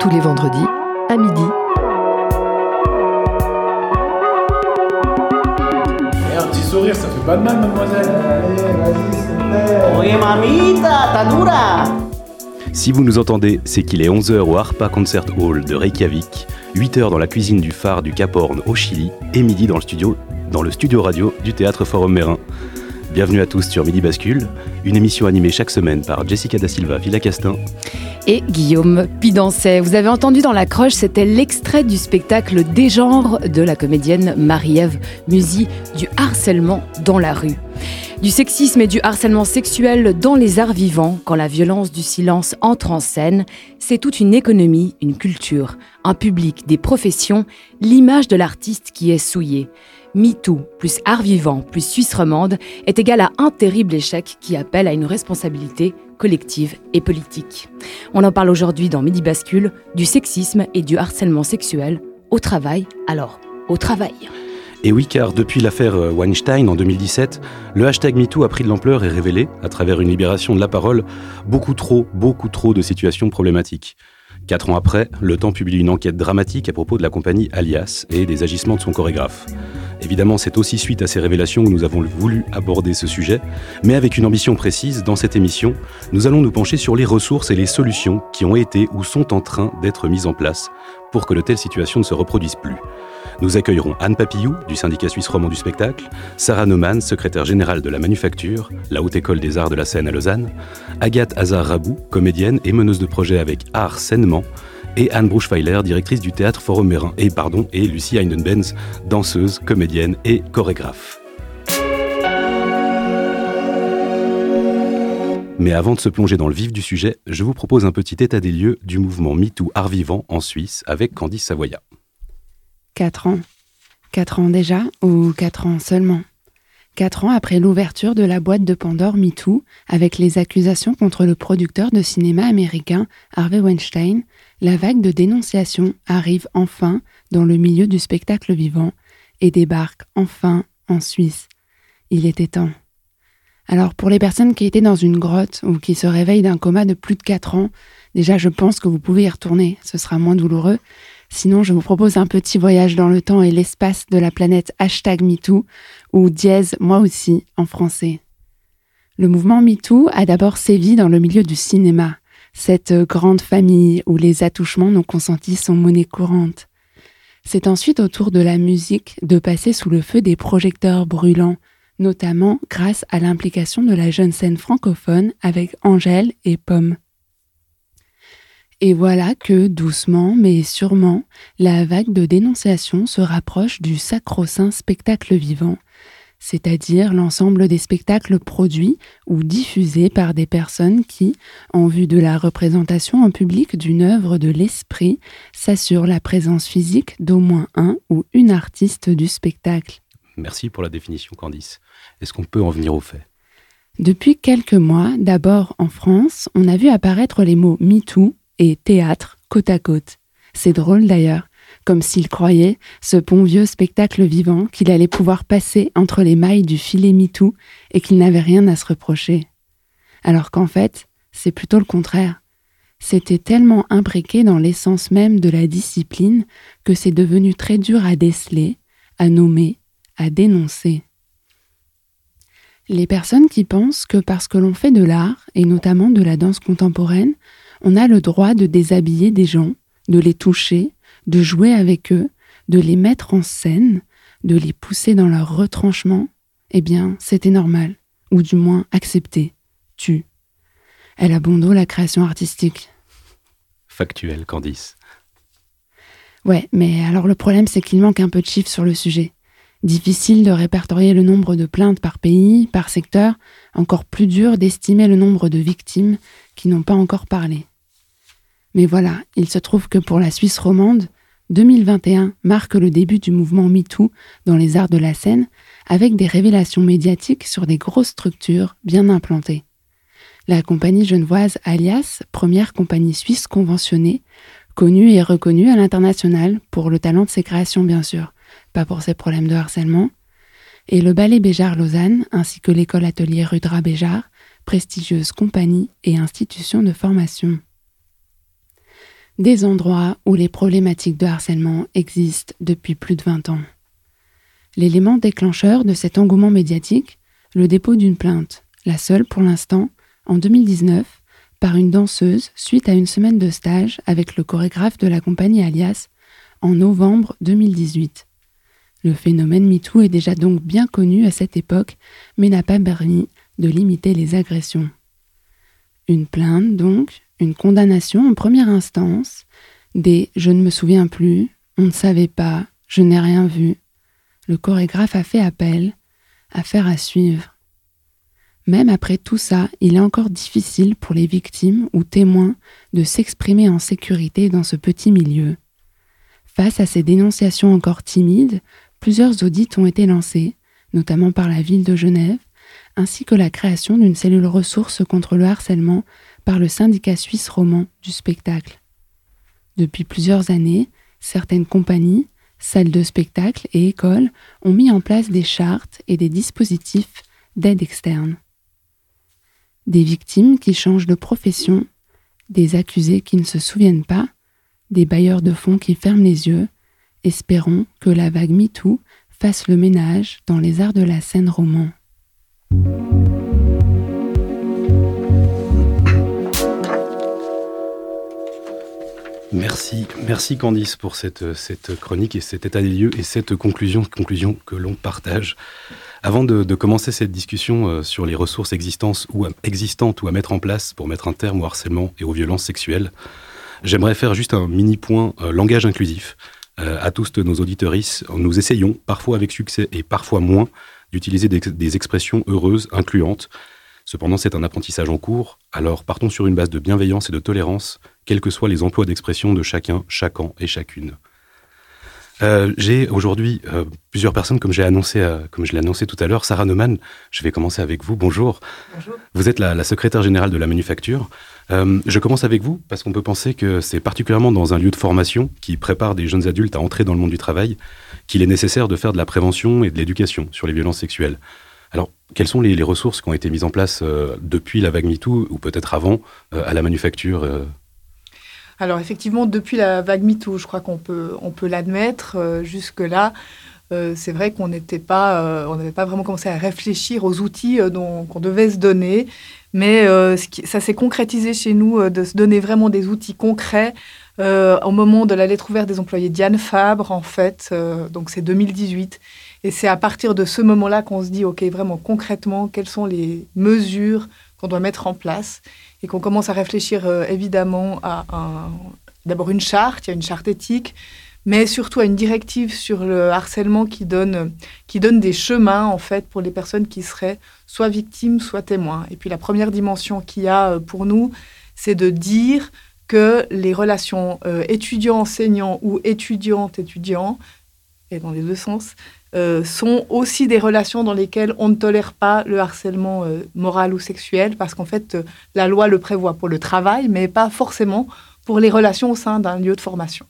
Tous les vendredis à midi. Et un petit sourire, ça fait pas de mal, mademoiselle. Oye, mamita, ta dura Si vous nous entendez, c'est qu'il est 11h au Harpa Concert Hall de Reykjavik, 8h dans la cuisine du phare du Cap Horn au Chili et midi dans le studio, dans le studio radio du Théâtre Forum Mérin. Bienvenue à tous sur Midi Bascule, une émission animée chaque semaine par Jessica Da Silva Villacastin et Guillaume Pidancet. Vous avez entendu dans la croche, c'était l'extrait du spectacle Des genres de la comédienne Marie-Ève Musy du harcèlement dans la rue. Du sexisme et du harcèlement sexuel dans les arts vivants, quand la violence du silence entre en scène, c'est toute une économie, une culture, un public, des professions, l'image de l'artiste qui est souillée. MeToo plus art vivant plus Suisse romande est égal à un terrible échec qui appelle à une responsabilité collective et politique. On en parle aujourd'hui dans Midi Bascule du sexisme et du harcèlement sexuel au travail. Alors, au travail. Et oui, car depuis l'affaire euh, Weinstein en 2017, le hashtag MeToo a pris de l'ampleur et révélé, à travers une libération de la parole, beaucoup trop, beaucoup trop de situations problématiques. Quatre ans après, Le Temps publie une enquête dramatique à propos de la compagnie Alias et des agissements de son chorégraphe. Évidemment, c'est aussi suite à ces révélations que nous avons voulu aborder ce sujet, mais avec une ambition précise, dans cette émission, nous allons nous pencher sur les ressources et les solutions qui ont été ou sont en train d'être mises en place pour que de telles situations ne se reproduisent plus. Nous accueillerons Anne Papillou, du syndicat suisse roman du spectacle, Sarah Neumann, secrétaire générale de la Manufacture, la Haute École des Arts de la Seine à Lausanne, Agathe Hazard Rabou, comédienne et meneuse de projet avec Art Sainement, et Anne Bruchweiler, directrice du théâtre Forum Mérin, et pardon, et Lucie Heidenbenz, danseuse, comédienne et chorégraphe. Mais avant de se plonger dans le vif du sujet, je vous propose un petit état des lieux du mouvement MeToo Art Vivant en Suisse avec Candice Savoya. 4 ans. 4 ans déjà ou 4 ans seulement? 4 ans après l'ouverture de la boîte de Pandore MeToo, avec les accusations contre le producteur de cinéma américain Harvey Weinstein, la vague de dénonciation arrive enfin dans le milieu du spectacle vivant et débarque enfin en Suisse. Il était temps. Alors pour les personnes qui étaient dans une grotte ou qui se réveillent d'un coma de plus de 4 ans, déjà je pense que vous pouvez y retourner, ce sera moins douloureux, Sinon, je vous propose un petit voyage dans le temps et l'espace de la planète hashtag MeToo, ou dièse moi aussi en français. Le mouvement MeToo a d'abord sévi dans le milieu du cinéma, cette grande famille où les attouchements non consentis sont monnaie courante. C'est ensuite au tour de la musique de passer sous le feu des projecteurs brûlants, notamment grâce à l'implication de la jeune scène francophone avec Angèle et Pomme. Et voilà que, doucement mais sûrement, la vague de dénonciation se rapproche du sacro-saint spectacle vivant, c'est-à-dire l'ensemble des spectacles produits ou diffusés par des personnes qui, en vue de la représentation en public d'une œuvre de l'esprit, s'assurent la présence physique d'au moins un ou une artiste du spectacle. Merci pour la définition, Candice. Est-ce qu'on peut en venir au fait? Depuis quelques mois, d'abord en France, on a vu apparaître les mots MeToo et théâtre côte à côte. C'est drôle d'ailleurs, comme s'il croyait, ce bon vieux spectacle vivant, qu'il allait pouvoir passer entre les mailles du filet MeToo et qu'il n'avait rien à se reprocher. Alors qu'en fait, c'est plutôt le contraire. C'était tellement imbriqué dans l'essence même de la discipline que c'est devenu très dur à déceler, à nommer, à dénoncer. Les personnes qui pensent que parce que l'on fait de l'art, et notamment de la danse contemporaine, on a le droit de déshabiller des gens, de les toucher, de jouer avec eux, de les mettre en scène, de les pousser dans leur retranchement, eh bien, c'était normal, ou du moins accepté, tu. Elle a bon dos la création artistique. Factuel, Candice. Ouais, mais alors le problème, c'est qu'il manque un peu de chiffres sur le sujet. Difficile de répertorier le nombre de plaintes par pays, par secteur, encore plus dur d'estimer le nombre de victimes qui n'ont pas encore parlé. Mais voilà, il se trouve que pour la Suisse romande, 2021 marque le début du mouvement MeToo dans les arts de la scène, avec des révélations médiatiques sur des grosses structures bien implantées. La compagnie genevoise Alias, première compagnie suisse conventionnée, connue et reconnue à l'international pour le talent de ses créations bien sûr, pas pour ses problèmes de harcèlement, et le ballet Béjar Lausanne, ainsi que l'école atelier Rudra Béjar, prestigieuses compagnies et institutions de formation. Des endroits où les problématiques de harcèlement existent depuis plus de 20 ans. L'élément déclencheur de cet engouement médiatique, le dépôt d'une plainte, la seule pour l'instant, en 2019, par une danseuse suite à une semaine de stage avec le chorégraphe de la compagnie Alias en novembre 2018. Le phénomène MeToo est déjà donc bien connu à cette époque, mais n'a pas permis de limiter les agressions. Une plainte donc, une condamnation en première instance, des je ne me souviens plus, on ne savait pas, je n'ai rien vu. Le chorégraphe a fait appel, affaire à suivre. Même après tout ça, il est encore difficile pour les victimes ou témoins de s'exprimer en sécurité dans ce petit milieu. Face à ces dénonciations encore timides, plusieurs audits ont été lancés, notamment par la ville de Genève, ainsi que la création d'une cellule ressource contre le harcèlement par le syndicat suisse roman du spectacle. Depuis plusieurs années, certaines compagnies, salles de spectacle et écoles ont mis en place des chartes et des dispositifs d'aide externe des victimes qui changent de profession, des accusés qui ne se souviennent pas, des bailleurs de fonds qui ferment les yeux. Espérons que la vague MeToo fasse le ménage dans les arts de la scène roman. Merci, merci Candice pour cette, chronique et cet état des lieux et cette conclusion, conclusion que l'on partage. Avant de, commencer cette discussion euh, sur les ressources existantes ou, à, existantes ou à mettre en place pour mettre un terme au harcèlement et aux violences sexuelles, j'aimerais faire juste un mini point euh, langage inclusif. Euh, à tous nos auditeuristes, nous essayons, parfois avec succès et parfois moins, d'utiliser des, des expressions heureuses, incluantes. Cependant, c'est un apprentissage en cours, alors partons sur une base de bienveillance et de tolérance, quels que soient les emplois d'expression de chacun, chacun et chacune. Euh, j'ai aujourd'hui euh, plusieurs personnes, comme j'ai annoncé, euh, comme je l'ai annoncé tout à l'heure. Sarah Neumann, je vais commencer avec vous. Bonjour. Bonjour. Vous êtes la, secrétaire générale de la manufacture. je commence avec vous parce qu'on peut penser que c'est particulièrement dans un lieu de formation qui prépare des jeunes adultes à entrer dans le monde du travail qu'il est nécessaire de faire de la prévention et de l'éducation sur les violences sexuelles. Alors, quelles sont les, les ressources qui ont été mises en place depuis la vague MeToo ou peut-être avant à la manufacture alors effectivement, depuis la vague MeToo, je crois qu'on peut, l'admettre. Euh, jusque-là, euh, c'est vrai qu'on n'était pas, euh, on n'avait pas vraiment commencé à réfléchir aux outils qu'on devait se donner. Mais ça s'est concrétisé chez nous de se donner vraiment des outils concrets au moment de la lettre ouverte des employés Diane Fabre, en fait. donc c'est 2018. Et c'est à partir de ce moment-là qu'on se dit, OK, vraiment concrètement, quelles sont les mesures qu'on doit mettre en place et qu'on commence à réfléchir euh, évidemment à d'abord une charte, il y a une charte éthique, mais surtout à une directive sur le harcèlement qui donne, qui donne des chemins en fait pour les personnes qui seraient soit victimes, soit témoins. Et puis la première dimension qu'il y a euh, pour nous, c'est de dire que les relations euh, étudiants-enseignants ou étudiantes-étudiants, et dans les deux sens, euh, sont aussi des relations dans lesquelles on ne tolère pas le harcèlement euh, moral ou sexuel, parce qu'en fait, euh, la loi le prévoit pour le travail, mais pas forcément pour les relations au sein d'un lieu de formation.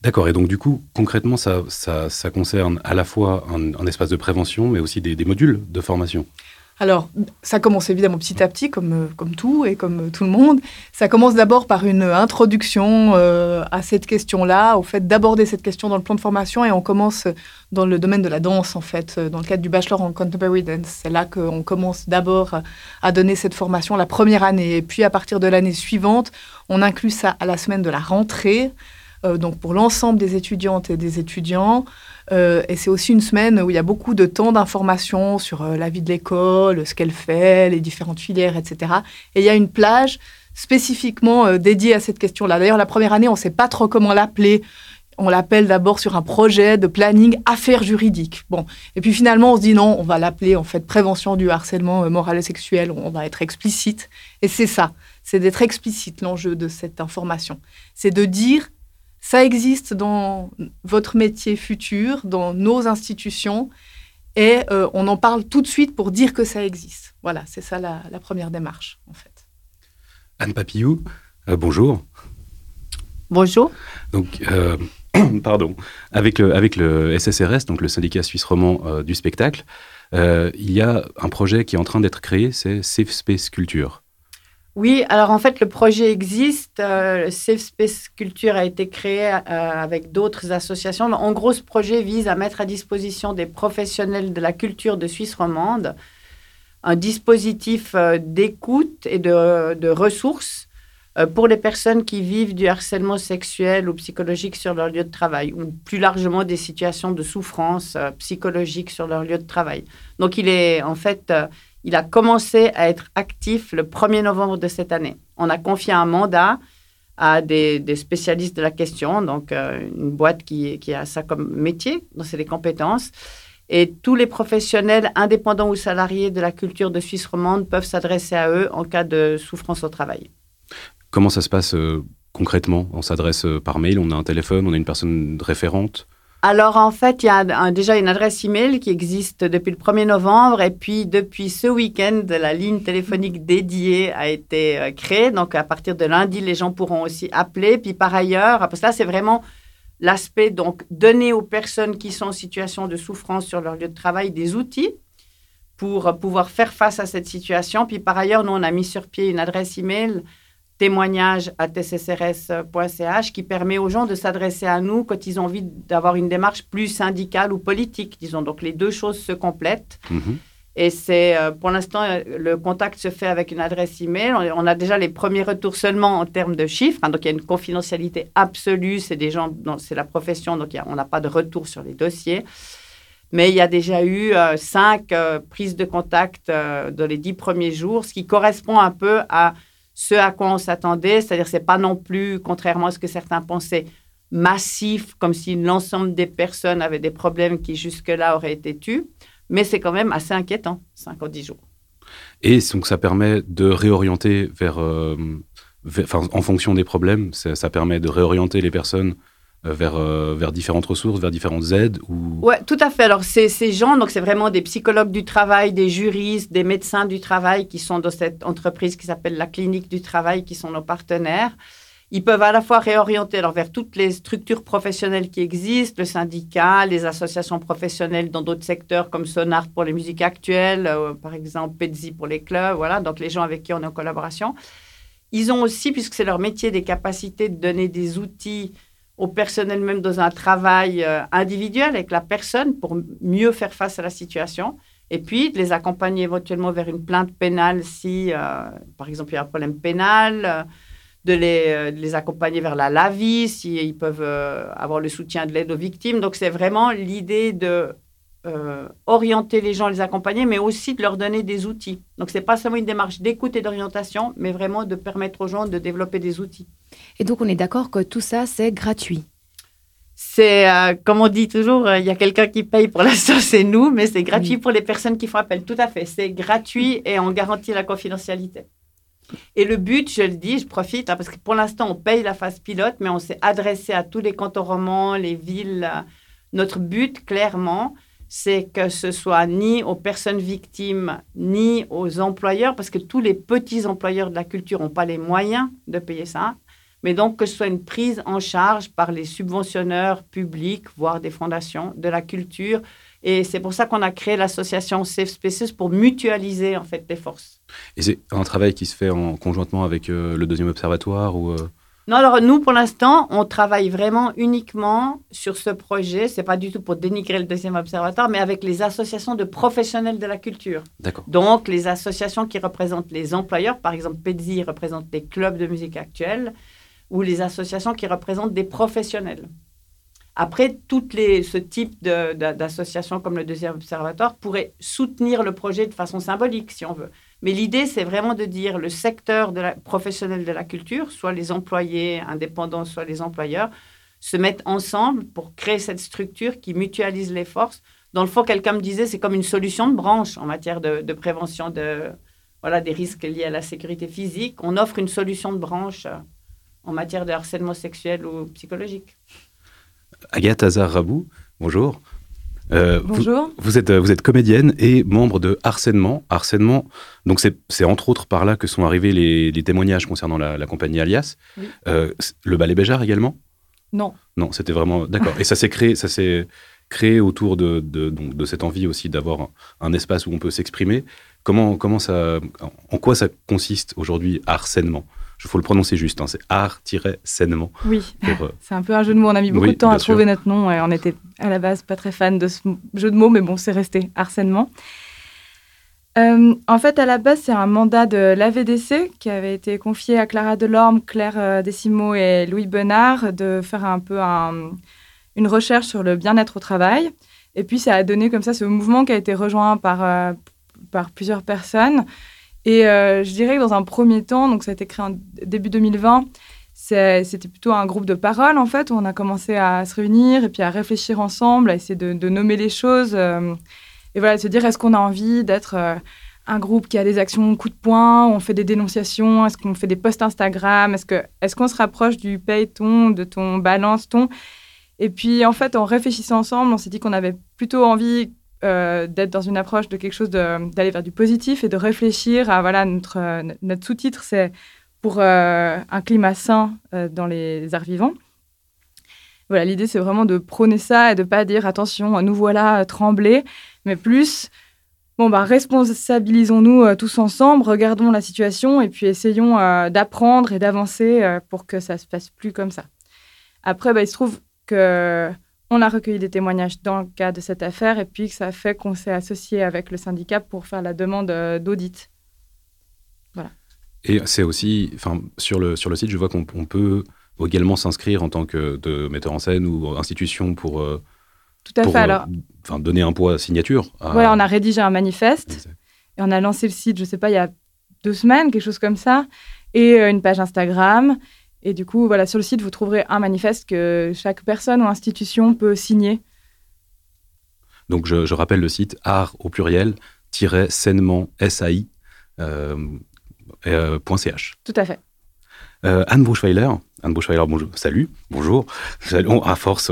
D'accord, et donc du coup, concrètement, ça, ça, concerne à la fois un, espace de prévention, mais aussi des modules de formation. Alors, ça commence évidemment petit à petit, comme, euh, comme tout et comme euh, tout le monde. Ça commence d'abord par une introduction euh, à cette question-là, au fait d'aborder cette question dans le plan de formation, et on commence dans le domaine de la danse, en fait, dans le cadre du bachelor en contemporary dance. C'est là qu'on commence d'abord à donner cette formation la première année, et puis à partir de l'année suivante, on inclut ça à la semaine de la rentrée, donc pour l'ensemble des étudiantes et des étudiants. Euh, et c'est aussi une semaine où il y a beaucoup de temps d'information sur euh, la vie de l'école, ce qu'elle fait, les différentes filières, etc. Et il y a une plage spécifiquement euh, dédiée à cette question-là. D'ailleurs, la première année, on ne sait pas trop comment l'appeler. On l'appelle d'abord sur un projet de planning affaires juridiques. Bon, et puis finalement, on se dit non, on va l'appeler en fait prévention du harcèlement moral et sexuel. On va être explicite. Et c'est ça, c'est d'être explicite l'enjeu de cette information. C'est de dire ça existe dans votre métier futur, dans nos institutions, et euh, on en parle tout de suite pour dire que ça existe. Voilà, c'est ça la, première démarche, en fait. Anne Papillou, euh, bonjour. Bonjour. Donc, euh, pardon, avec le, avec le SSRS, donc le syndicat suisse roman du spectacle, il y a un projet qui est en train d'être créé, c'est Safe Space Culture. Oui, alors en fait, le projet existe. Safe Space Culture a été créé avec d'autres associations. En gros, ce projet vise à mettre à disposition des professionnels de la culture de Suisse romande un dispositif d'écoute et de, de ressources euh, pour les personnes qui vivent du harcèlement sexuel ou psychologique sur leur lieu de travail, ou plus largement des situations de souffrance euh, psychologique sur leur lieu de travail. Donc, il est en fait, euh, il a commencé à être actif le 1er novembre de cette année. On a confié un mandat à des, spécialistes de la question, donc une boîte qui, qui, a ça comme métier, donc c'est des compétences. Et tous les professionnels, indépendants ou salariés de la culture de Suisse romande, peuvent s'adresser à eux en cas de souffrance au travail. Comment ça se passe euh, concrètement? On s'adresse euh, par mail, on a un téléphone, on a une personne référente? Alors en fait, il y a déjà une adresse email qui existe depuis le 1er novembre et puis depuis ce week-end, la ligne téléphonique dédiée a été euh, créée. Donc à partir de lundi, les gens pourront aussi appeler. Puis par ailleurs, parce que là, c'est vraiment l'aspect donc donner aux personnes qui sont en situation de souffrance sur leur lieu de travail des outils pour pouvoir faire face à cette situation. Puis par ailleurs, nous, on a mis sur pied une adresse email témoignage à tccrs.ch qui permet aux gens de s'adresser à nous quand ils ont envie d'avoir une démarche plus syndicale ou politique, disons. Donc les deux choses se complètent. Mhm. Et c'est euh, pour l'instant, le contact se fait avec une adresse email. On, a déjà les premiers retours seulement en termes de chiffres. Hein. donc il y a une confidentialité absolue. C'est des gens, c'est la profession, donc on n'a pas de retour sur les dossiers. Mais il y a déjà eu euh, cinq euh, prises de contact dans les dix premiers jours, ce qui correspond un peu à ce à quoi on s'attendait, c'est-à-dire c'est pas non plus, contrairement à ce que certains pensaient, massif, comme si l'ensemble des personnes avaient des problèmes qui jusque-là auraient été tus, mais c'est quand même assez inquiétant, 5 ou 10 jours. Et donc ça permet de réorienter vers, euh, en fonction des problèmes, ça permet de réorienter les personnes vers, euh, vers différentes ressources, vers différentes aides ou... Oui, tout à fait. Alors, ces, gens, donc c'est vraiment des psychologues du travail, des juristes, des médecins du travail qui sont dans cette entreprise qui s'appelle la clinique du travail, qui sont nos partenaires. Ils peuvent à la fois réorienter alors, vers toutes les structures professionnelles qui existent, le syndicat, les associations professionnelles dans d'autres secteurs comme Sonart pour les musiques actuelles, euh, par exemple Pedzi pour les clubs, voilà, donc les gens avec qui on est en collaboration. Ils ont aussi, puisque c'est leur métier, des capacités de donner des outils au personnel même dans un travail euh, individuel avec la personne pour mieux faire face à la situation. Et puis, de les accompagner éventuellement vers une plainte pénale si, euh, par exemple, il y a un problème pénal, euh, de, les, les, accompagner vers la LAVI s'ils ils peuvent avoir le soutien de l'aide aux victimes. Donc, c'est vraiment l'idée de orienter les gens, les accompagner, mais aussi de leur donner des outils. Donc, ce n'est pas seulement une démarche d'écoute et d'orientation, mais vraiment de permettre aux gens de développer des outils. Et donc, on est d'accord que tout ça, c'est gratuit. C'est, euh, comme on dit toujours, euh, il y a quelqu'un qui paye pour l'instant, c'est nous, mais c'est gratuit pour les personnes qui font appel. Tout à fait. C'est gratuit et on garantit la confidentialité. Et le but, je le dis, je profite, hein, parce que pour l'instant, on paye la phase pilote, mais on s'est adressé à tous les cantons romans, les villes. Notre but, clairement, c'est que ce soit ni aux personnes victimes, ni aux employeurs, parce que tous les petits employeurs de la culture n'ont pas les moyens de payer ça mais donc que ce soit une prise en charge par les subventionneurs publics, voire des fondations de la culture. Et c'est pour ça qu'on a créé l'association Safe Spaces pour mutualiser en fait les forces. Et c'est un travail qui se fait en conjointement avec euh, le deuxième observatoire ou euh? Non, alors nous, pour l'instant, on travaille vraiment uniquement sur ce projet. C'est pas du tout pour dénigrer le deuxième observatoire, mais avec les associations de professionnels de la culture. D'accord. Donc, les associations qui représentent les employeurs, par exemple, PEDZI représente les clubs de musique actuelle, ou les associations qui représentent des professionnels. Après, les, ce type d'associations comme le deuxième observatoire pourraient soutenir le projet de façon symbolique, si on veut. Mais l'idée, c'est vraiment de dire le secteur professionnel de la culture, soit les employés indépendants, soit les employeurs, se mettent ensemble pour créer cette structure qui mutualise les forces. Dans le fond, quelqu'un me disait, c'est comme une solution de branche en matière de, de prévention de, voilà, des risques liés à la sécurité physique. On offre une solution de branche en matière de harcèlement sexuel ou psychologique. Agathe Hazar-Rabou, bonjour. Euh, bonjour. Vous, êtes, vous êtes comédienne et membre de Harcèlement. Harcèlement, donc c'est entre autres par là que sont arrivés les, témoignages concernant la, compagnie Alias. Euh, le ballet Béjar également? Non. Non, c'était vraiment. D'accord. et ça s'est créé, ça s'est créé autour de, de, cette envie aussi d'avoir un, espace où on peut s'exprimer. Comment, comment ça, en quoi ça consiste aujourd'hui, harcèlement? Il faut le prononcer juste, hein, c'est art-sainement. Oui, euh, c'est un peu un jeu de mots. On a mis beaucoup de temps à trouver notre nom. Et on était à la base pas très fan de ce jeu de mots, mais bon, c'est resté harcèlement. Euh, en fait, à la base, c'est un mandat de l'AVDC qui avait été confié à Clara Delorme, Claire euh, Décimo et Louis Benard de faire un peu une recherche sur le bien-être au travail. Et puis, ça a donné comme ça ce mouvement qui a été rejoint par, par plusieurs personnes et euh, je dirais que dans un premier temps, donc ça a été créé en début 2020, c'était plutôt un groupe de parole en fait où on a commencé à se réunir et puis à réfléchir ensemble, à essayer de, nommer les choses euh, et voilà, se dire est-ce qu'on a envie d'être euh, un groupe qui a des actions coup de poing, on fait des dénonciations, est-ce qu'on fait des posts Instagram, est-ce qu'on se rapproche du paye ton, de ton balance ton et puis en fait en réfléchissant ensemble, on s'est dit qu'on avait plutôt envie euh, d'être dans une approche de quelque chose, d'aller vers du positif et de réfléchir à, voilà, notre, euh, notre sous-titre, c'est pour euh, un climat sain dans les arts vivants. Voilà, l'idée, c'est vraiment de prôner ça et de pas dire, attention, nous voilà tremblés, mais plus, bon, bah, responsabilisons-nous tous ensemble, regardons la situation et puis essayons d'apprendre et d'avancer pour que ça se passe plus comme ça. Après, bah, il se trouve que on a recueilli des témoignages dans le cas de cette affaire et puis ça a fait qu'on s'est associé avec le syndicat pour faire la demande euh, d'audit. Voilà. Et c'est aussi, enfin, sur le, sur le site, je vois qu'on peut également s'inscrire en tant que de metteur en scène ou institution pour, euh, Tout à fait, euh, alors, enfin, donner un poids à signature. Voilà, on a rédigé un manifeste et on a lancé le site, je ne sais pas, il y a deux semaines, quelque chose comme ça, et une page Instagram. Et du coup, voilà, sur le site, vous trouverez un manifeste que chaque personne ou institution peut signer. Donc, je, rappelle le site art au pluriel sainement SAI, euh, euh, Tout à fait. Euh, Anne Bruchweiler, Anne Bruchweiler, bonjour, salut, bonjour. à force,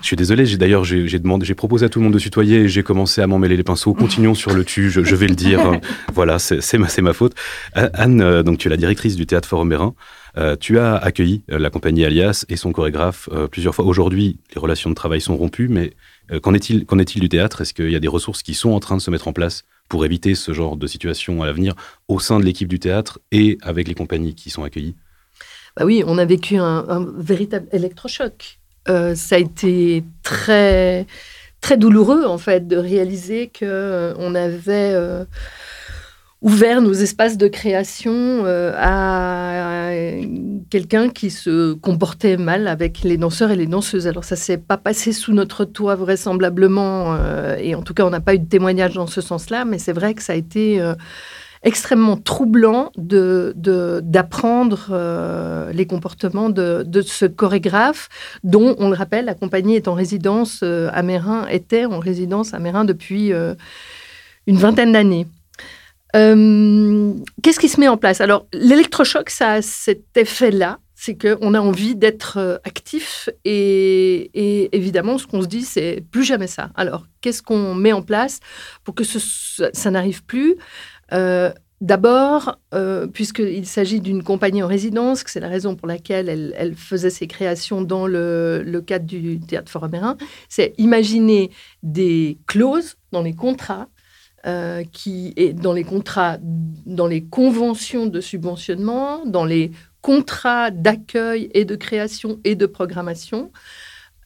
je suis désolé, j'ai d'ailleurs j'ai demandé, j'ai proposé à tout le monde de tutoyer et j'ai commencé à m'en mêler les pinceaux. Continuons sur le tu, je, vais le dire. voilà, c'est ma, ma faute. Anne, donc tu es la directrice du théâtre Forum Mérin. Euh, tu as accueilli euh, la compagnie Alias et son chorégraphe euh, plusieurs fois. Aujourd'hui, les relations de travail sont rompues, mais qu'en est-il est du théâtre? Est-ce qu'il y a des ressources qui sont en train de se mettre en place pour éviter ce genre de situation à l'avenir au sein de l'équipe du théâtre et avec les compagnies qui sont accueillies? Bah Oui, on a vécu un, véritable électrochoc. ça a été très, très douloureux, en fait, de réaliser qu'on on avait ouvert nos espaces de création euh, à, quelqu'un qui se comportait mal avec les danseurs et les danseuses. Alors ça s'est pas passé sous notre toit vraisemblablement, euh, et en tout cas on n'a pas eu de témoignage dans ce sens-là, mais c'est vrai que ça a été euh, extrêmement troublant de, d'apprendre les comportements de, de, ce chorégraphe, dont, on le rappelle, la compagnie est en résidence Mérin, était en résidence à Mérin depuis une vingtaine d'années. Euh, qu'est-ce qui se met en place? Alors, l'électrochoc, ça a cet effet-là, c'est qu'on a envie d'être euh, actif et, évidemment, ce qu'on se dit, c'est plus jamais ça. Alors, qu'est-ce qu'on met en place pour que ça n'arrive plus? Euh, D'abord, puisqu'il s'agit d'une compagnie en résidence, c'est la raison pour laquelle elle, faisait ses créations dans le, cadre du théâtre foramérin, c'est imaginer des clauses dans les contrats euh, qui est dans les contrats, dans les conventions de subventionnement, dans les contrats d'accueil et de création et de programmation.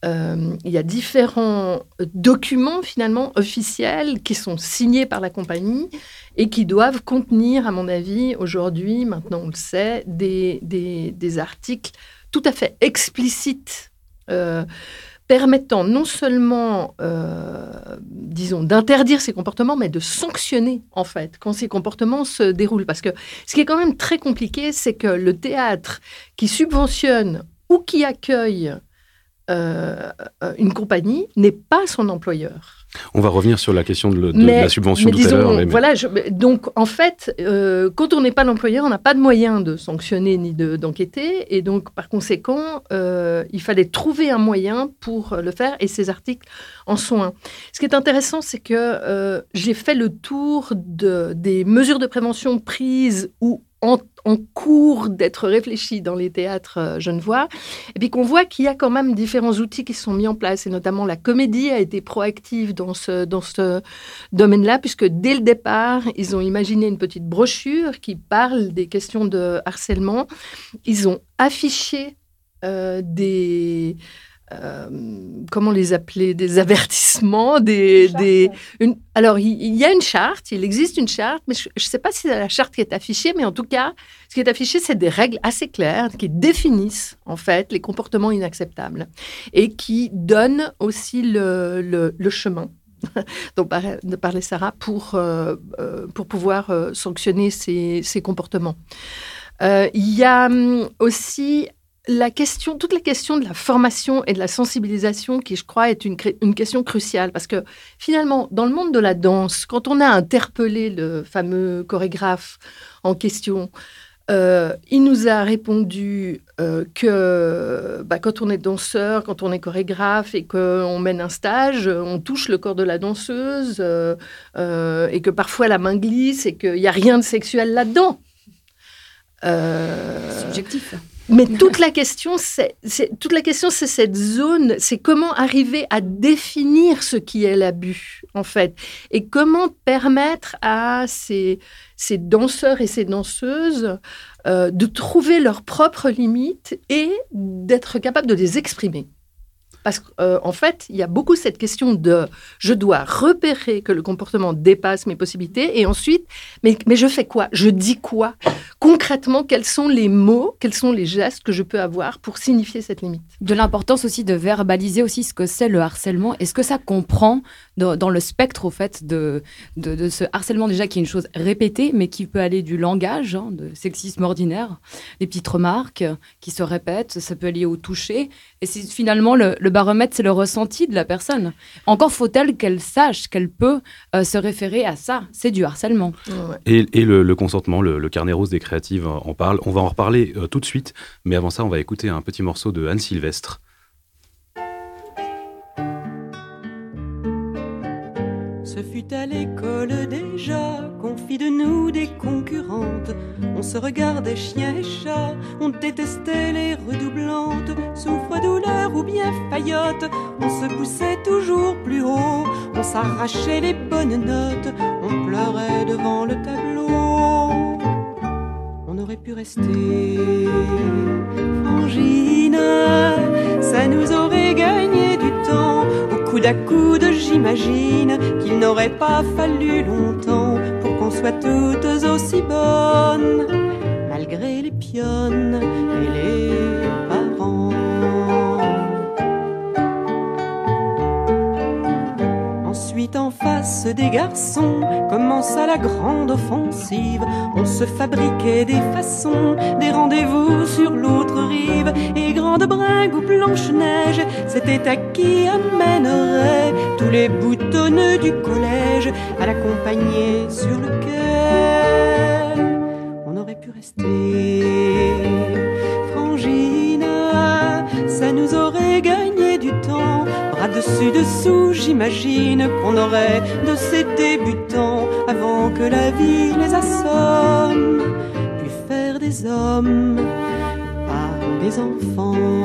Euh, il y a différents documents finalement officiels qui sont signés par la compagnie et qui doivent contenir, à mon avis, aujourd'hui, maintenant on le sait, des, des, articles tout à fait explicites euh, permettant non seulement, euh, disons, d'interdire ces comportements, mais de sanctionner, en fait, quand ces comportements se déroulent. Parce que ce qui est quand même très compliqué, c'est que le théâtre qui subventionne ou qui accueille euh, une compagnie n'est pas son employeur. On va revenir sur la question de, la subvention tout à l'heure. Voilà, donc en fait, euh, quand on n'est pas l'employeur, on n'a pas de moyen de sanctionner ni d'enquêter. et donc, par conséquent, euh, il fallait trouver un moyen pour le faire. Et ces articles en sont un. Ce qui est intéressant, c'est que j'ai fait le tour de, des mesures de prévention prises ou en, cours d'être réfléchi dans les théâtres euh, genevois, et puis qu'on voit qu'il y a quand même différents outils qui sont mis en place, et notamment la comédie a été proactive dans ce, dans ce domaine-là, puisque dès le départ, ils ont imaginé une petite brochure qui parle des questions de harcèlement. Ils ont affiché euh, des euh, comment les appeler, des avertissements, des, des une, alors il, y a une charte, il existe une charte, mais je ne sais pas si c'est la charte qui est affichée, mais en tout cas, ce qui est affiché, c'est des règles assez claires qui définissent en fait les comportements inacceptables et qui donnent aussi le, le, chemin dont parlait Sarah pour, euh, euh, pour pouvoir sanctionner ces, ces comportements. il y a hum, aussi la question, toute la question de la formation et de la sensibilisation, qui je crois est une, question cruciale, parce que finalement, dans le monde de la danse, quand on a interpellé le fameux chorégraphe en question, euh, il nous a répondu euh, que bah, quand on est danseur, quand on est chorégraphe et qu'on mène un stage, on touche le corps de la danseuse euh, et que parfois la main glisse et qu'il n'y a rien de sexuel là-dedans. Subjectif. Mais toute la question, c'est toute la question, c'est cette zone, c'est comment arriver à définir ce qui est l'abus, en fait, et comment permettre à ces, ces danseurs et ces danseuses euh, de trouver leurs propres limites et d'être capables de les exprimer. Parce qu'en euh, fait, il y a beaucoup cette question de je dois repérer que le comportement dépasse mes possibilités et ensuite, mais, mais je fais quoi? Je dis quoi? Concrètement, quels sont les mots, quels sont les gestes que je peux avoir pour signifier cette limite? De l'importance aussi de verbaliser aussi ce que c'est le harcèlement. Est-ce que ça comprend dans, le spectre, au fait, de, ce harcèlement déjà qui est une chose répétée, mais qui peut aller du langage, hein, de sexisme ordinaire, des petites remarques qui se répètent, ça peut aller au toucher. Et c'est finalement le, le baromètre, c'est le ressenti de la personne. Encore faut-elle qu'elle sache qu'elle peut euh, se référer à ça. C'est du harcèlement. Et, le, consentement, le, carnet rose des créatives en parle. On va en reparler euh, tout de suite, mais avant ça, on va écouter un petit morceau de Anne Sylvestre. Ce fut à l'école déjà qu'on fit de nous des concurrentes. On se regardait chien et chat, on détestait les redoublantes. Souffre, douleur ou bien faillotte, on se poussait toujours plus haut. On s'arrachait les bonnes notes, on pleurait devant le tableau. On aurait pu rester frangine, ça nous aurait gagné coude j'imagine qu'il n'aurait pas fallu longtemps pour qu'on soit toutes aussi bonnes, malgré les pionnes et les des garçons, commença la grande offensive. On se fabriquait des façons, des rendez-vous sur l'autre rive. Et grande bringue ou blanche-neige, c'était à qui amènerait tous les boutonneux du collège à l'accompagner sur le quai. On aurait pu rester dessus dessous, j'imagine qu'on aurait de ces débutants avant que la vie les assomme, puis faire des hommes par des enfants.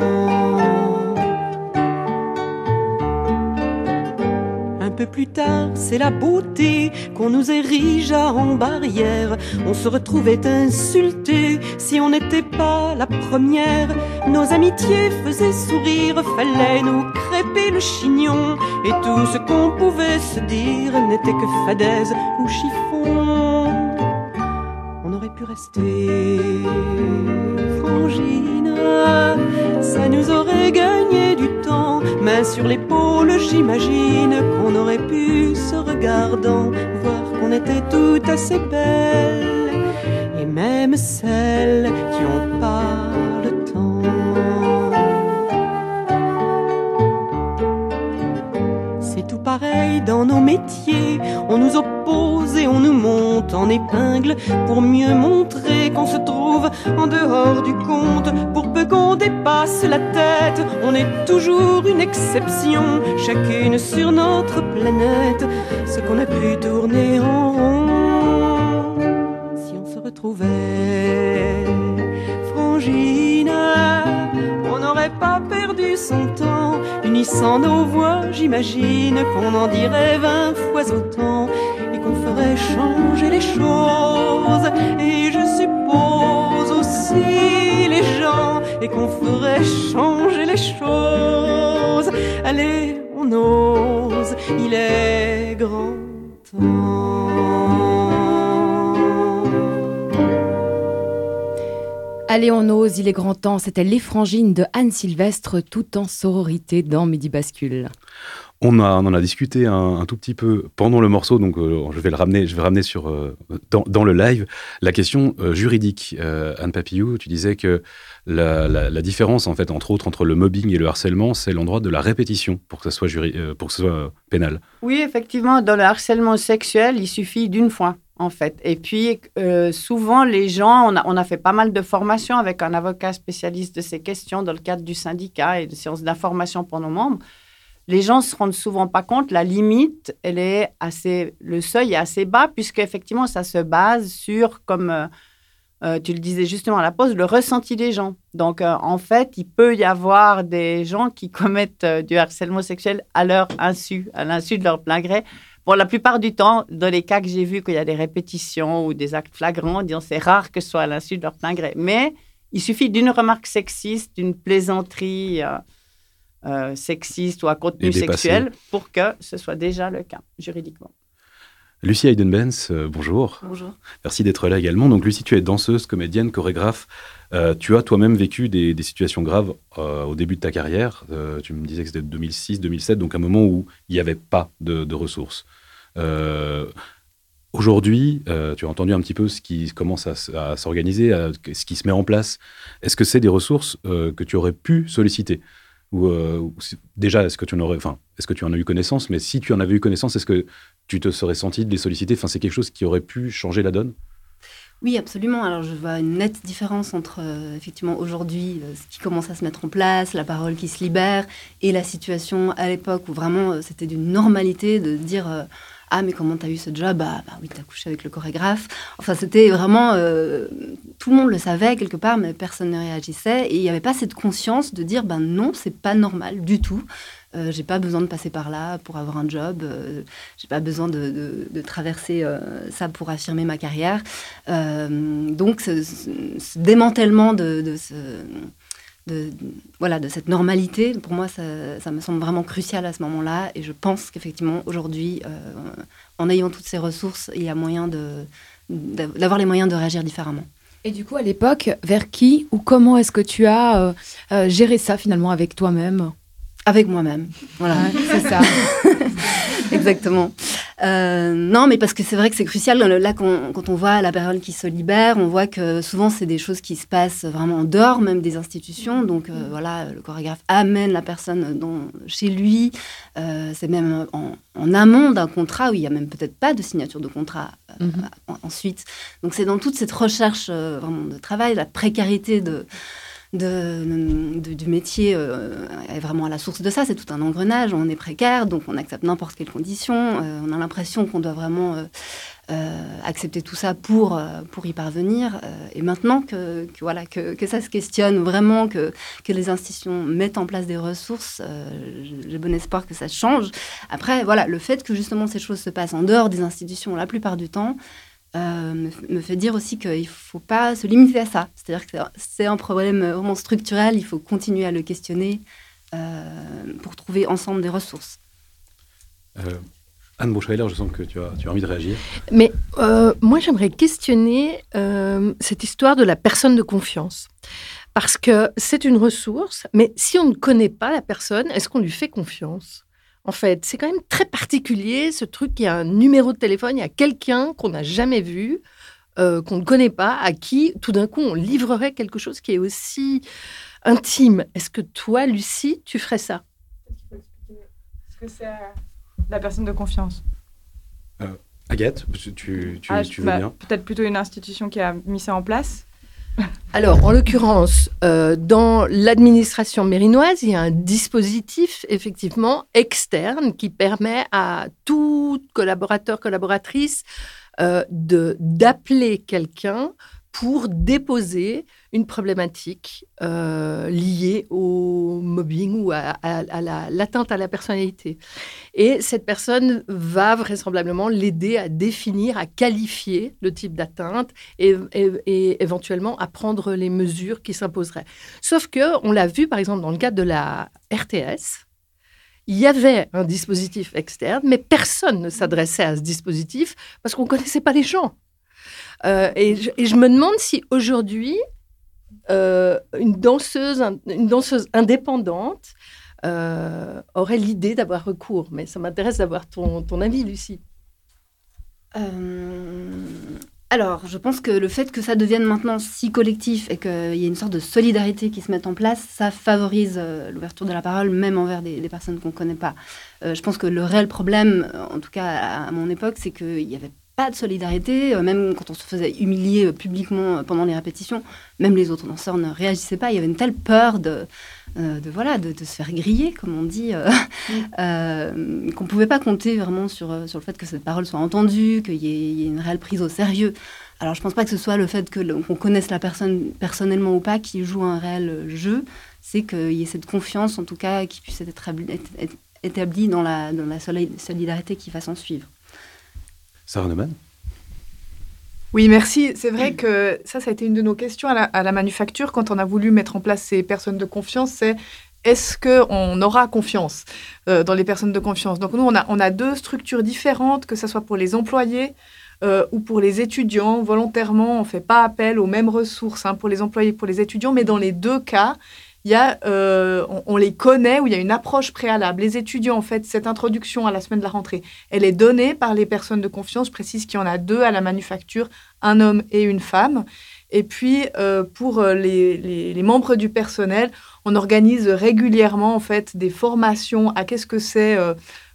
peu plus tard, c'est la beauté qu'on nous érigea en barrière. On se retrouvait insulté si on n'était pas la première. Nos amitiés faisaient sourire, fallait nous crêper le chignon. Et tout ce qu'on pouvait se dire n'était que fadaise ou chiffon. On aurait pu rester frangine, ça nous aurait gagné du temps. Main sur l'épaule, j'imagine qu'on aurait pu, se regardant, voir était toutes assez belles. Et même celles qui ont pas le temps. C'est tout pareil dans nos métiers. On nous oppose et on nous monte en épingle pour mieux montrer qu'on se trouve en dehors du compte. Pour peu qu'on dépasse la tête, on est toujours une exception, chacune sur notre planète, ce qu'on a pu tourner en rond. Si on se retrouvait. Frangine, on n'aurait pas perdu son temps, unissant nos voix, j'imagine qu'on en dirait vingt fois autant changer les choses. Et je suppose aussi les gens et qu'on ferait changer les choses. Allez, on ose, il est grand Allez, on ose, il est grand temps. C'était l'effrangine de Anne Sylvestre, tout en sororité dans Midi Bascule. On, a, en a discuté un, tout petit peu pendant le morceau, donc euh, je vais le ramener, je vais ramener sur, euh, dans, le live la question euh, juridique. Anne Papillou, tu disais que la, différence, en fait, entre autres, entre le mobbing et le harcèlement, c'est l'endroit de la répétition pour que ça soit, pour que ce soit pénal. Oui, effectivement, dans le harcèlement sexuel, il suffit d'une fois en fait. Et puis, souvent, les gens, on a, on a, fait pas mal de formations avec un avocat spécialiste de ces questions dans le cadre du syndicat et de séances d'information pour nos membres. Les gens se rendent souvent pas compte, la limite, elle est assez, le seuil est assez bas, puisque effectivement, ça se base sur, comme euh, euh, tu le disais justement à la pause, le ressenti des gens. Donc, en fait, il peut y avoir des gens qui commettent du harcèlement sexuel à leur insu, à l'insu de leur plein gré, Bon, la plupart du temps, dans les cas que j'ai vus, qu'il y a des répétitions ou des actes flagrants, disons, c'est rare que ce soit à l'insu de leur plein gré. Mais il suffit d'une remarque sexiste, d'une plaisanterie euh, euh, sexiste ou à contenu sexuel pour que ce soit déjà le cas juridiquement. Lucie Hayden-Benz, euh, bonjour. Bonjour. Merci d'être là également. Donc, Lucie, tu es danseuse, comédienne, chorégraphe. tu as toi-même vécu des, situations graves au début de ta carrière. tu me disais que c'était 2006-2007, donc un moment où il n'y avait pas de ressources. Euh, aujourd'hui, euh, tu as entendu un petit peu ce qui commence à, s'organiser, ce qui se met en place. Est-ce que c'est des ressources euh, que tu aurais pu solliciter? Ou, déjà, est-ce que tu en aurais, enfin, est-ce que tu en as eu connaissance? Mais si tu en avais eu connaissance, est-ce que tu te serais senti de les solliciter? Enfin, c'est quelque chose qui aurait pu changer la donne? Oui, absolument. Alors, je vois une nette différence entre, effectivement, aujourd'hui, ce qui commence à se mettre en place, la parole qui se libère, et la situation à l'époque où vraiment c'était d'une normalité de dire ah, mais comment t'as eu ce job? Bah, bah oui, t'as couché avec le chorégraphe. Enfin, c'était vraiment. Euh, tout le monde le savait quelque part, mais personne ne réagissait. Et il n'y avait pas cette conscience de dire ben non, c'est pas normal du tout. Euh, j'ai pas besoin de passer par là pour avoir un job. Euh, j'ai pas besoin de, traverser euh, ça pour affirmer ma carrière. donc, ce, ce démantèlement de, de ce de, voilà, de cette normalité, pour moi, ça, me semble vraiment crucial à ce moment-là. Et je pense qu'effectivement, aujourd'hui, euh, en ayant toutes ces ressources, il y a moyen d'avoir les moyens de réagir différemment. Et du coup, à l'époque, vers qui ou comment est-ce que tu as euh, euh, géré ça finalement avec toi-même? Avec moi-même. Voilà, c'est ça. Exactement. Euh, non, mais parce que c'est vrai que c'est crucial. Là, quand, on voit la parole qui se libère, on voit que souvent, c'est des choses qui se passent vraiment en dehors même des institutions. Donc, euh, voilà, le chorégraphe amène la personne dans, chez lui. Euh, c'est même en, amont d'un contrat où il n'y a même peut-être pas de signature de contrat mhm. ensuite. Donc, c'est dans toute cette recherche vraiment de travail, la précarité de de, du métier euh, est vraiment à la source de ça. C'est tout un engrenage. On est précaire, donc on accepte n'importe quelle condition. Euh, on a l'impression qu'on doit vraiment euh, accepter tout ça pour, pour y parvenir. et maintenant que, voilà, que, que, ça se questionne vraiment, que, que les institutions mettent en place des ressources, j'ai bon espoir que ça change. Après, voilà, le fait que justement ces choses se passent en dehors des institutions la plupart du temps, euh, me, fait dire aussi qu'il ne faut pas se limiter à ça. C'est-à-dire que c'est un problème vraiment structurel, il faut continuer à le questionner euh, pour trouver ensemble des ressources. Euh, Anne Bouchweiler, je sens que tu as, tu as envie de réagir. Mais moi, j'aimerais questionner cette histoire de la personne de confiance. Parce que c'est une ressource, mais si on ne connaît pas la personne, est-ce qu'on lui fait confiance? En fait. C'est quand même très particulier, ce truc. Il y a un numéro de téléphone, il y a quelqu'un qu'on n'a jamais vu, euh, qu'on ne connaît pas, à qui tout d'un coup on livrerait quelque chose qui est aussi intime. Est-ce que toi, Lucie, tu ferais ça? Est-ce que c'est la personne de confiance? Euh, Agathe, tu, tu, tu, ah, veux bah, bien? Peut-être plutôt une institution qui a mis ça en place alors, en l'occurrence, euh, dans l'administration mérinoise, il y a un dispositif effectivement externe qui permet à tout collaborateur, collaboratrice d'appeler quelqu'un pour déposer une problématique euh, liée au mobbing ou à, l'atteinte à la personnalité. Et cette personne va vraisemblablement l'aider à définir, à qualifier le type d'atteinte et, éventuellement à prendre les mesures qui s'imposeraient. Sauf que, on l'a vu par exemple dans le cadre de la RTS, il y avait un dispositif externe, mais personne ne s'adressait à ce dispositif parce qu'on ne connaissait pas les gens. Euh, et, je, me demande si aujourd'hui, euh, une, danseuse, une danseuse indépendante euh, aurait l'idée d'avoir recours. Mais ça m'intéresse d'avoir ton, avis, Lucie. alors, je pense que le fait que ça devienne maintenant si collectif et qu'il y ait une sorte de solidarité qui se mette en place, ça favorise l'ouverture de la parole, même envers des, personnes qu'on ne connaît pas. je pense que le réel problème, en tout cas à mon époque, c'est qu'il y avait pas de solidarité, euh, même quand on se faisait humilier euh, publiquement euh, pendant les répétitions, même les autres danseurs ne réagissaient pas. Il y avait une telle peur de, de voilà, de, se faire griller, comme on dit, mm. qu'on ne pouvait pas compter vraiment sur, sur le fait que cette parole soit entendue, qu'il y, ait une réelle prise au sérieux. Alors je ne pense pas que ce soit le fait qu'on connaisse la personne personnellement ou pas qui joue un réel jeu, c'est qu'il y ait cette confiance, en tout cas, qui puisse être établie dans la, dans la solidarité qui va s'en suivre. Oui, merci. C'est vrai que ça, ça a été une de nos questions à la, manufacture quand on a voulu mettre en place ces personnes de confiance. C'est est-ce qu'on aura confiance euh, dans les personnes de confiance? Donc nous, on a, on a deux structures différentes, que ce soit pour les employés euh, ou pour les étudiants. Volontairement, on ne fait pas appel aux mêmes ressources hein, pour les employés et pour les étudiants, mais dans les deux cas, il y a, euh, on, les connaît, où il y a une approche préalable. Les étudiants, en fait, cette introduction à la semaine de la rentrée, elle est donnée par les personnes de confiance. Je précise qu'il y en a deux à la manufacture, un homme et une femme. Et puis, euh, pour euh, les, membres du personnel, on organise régulièrement, en fait, des formations à qu'est-ce que c'est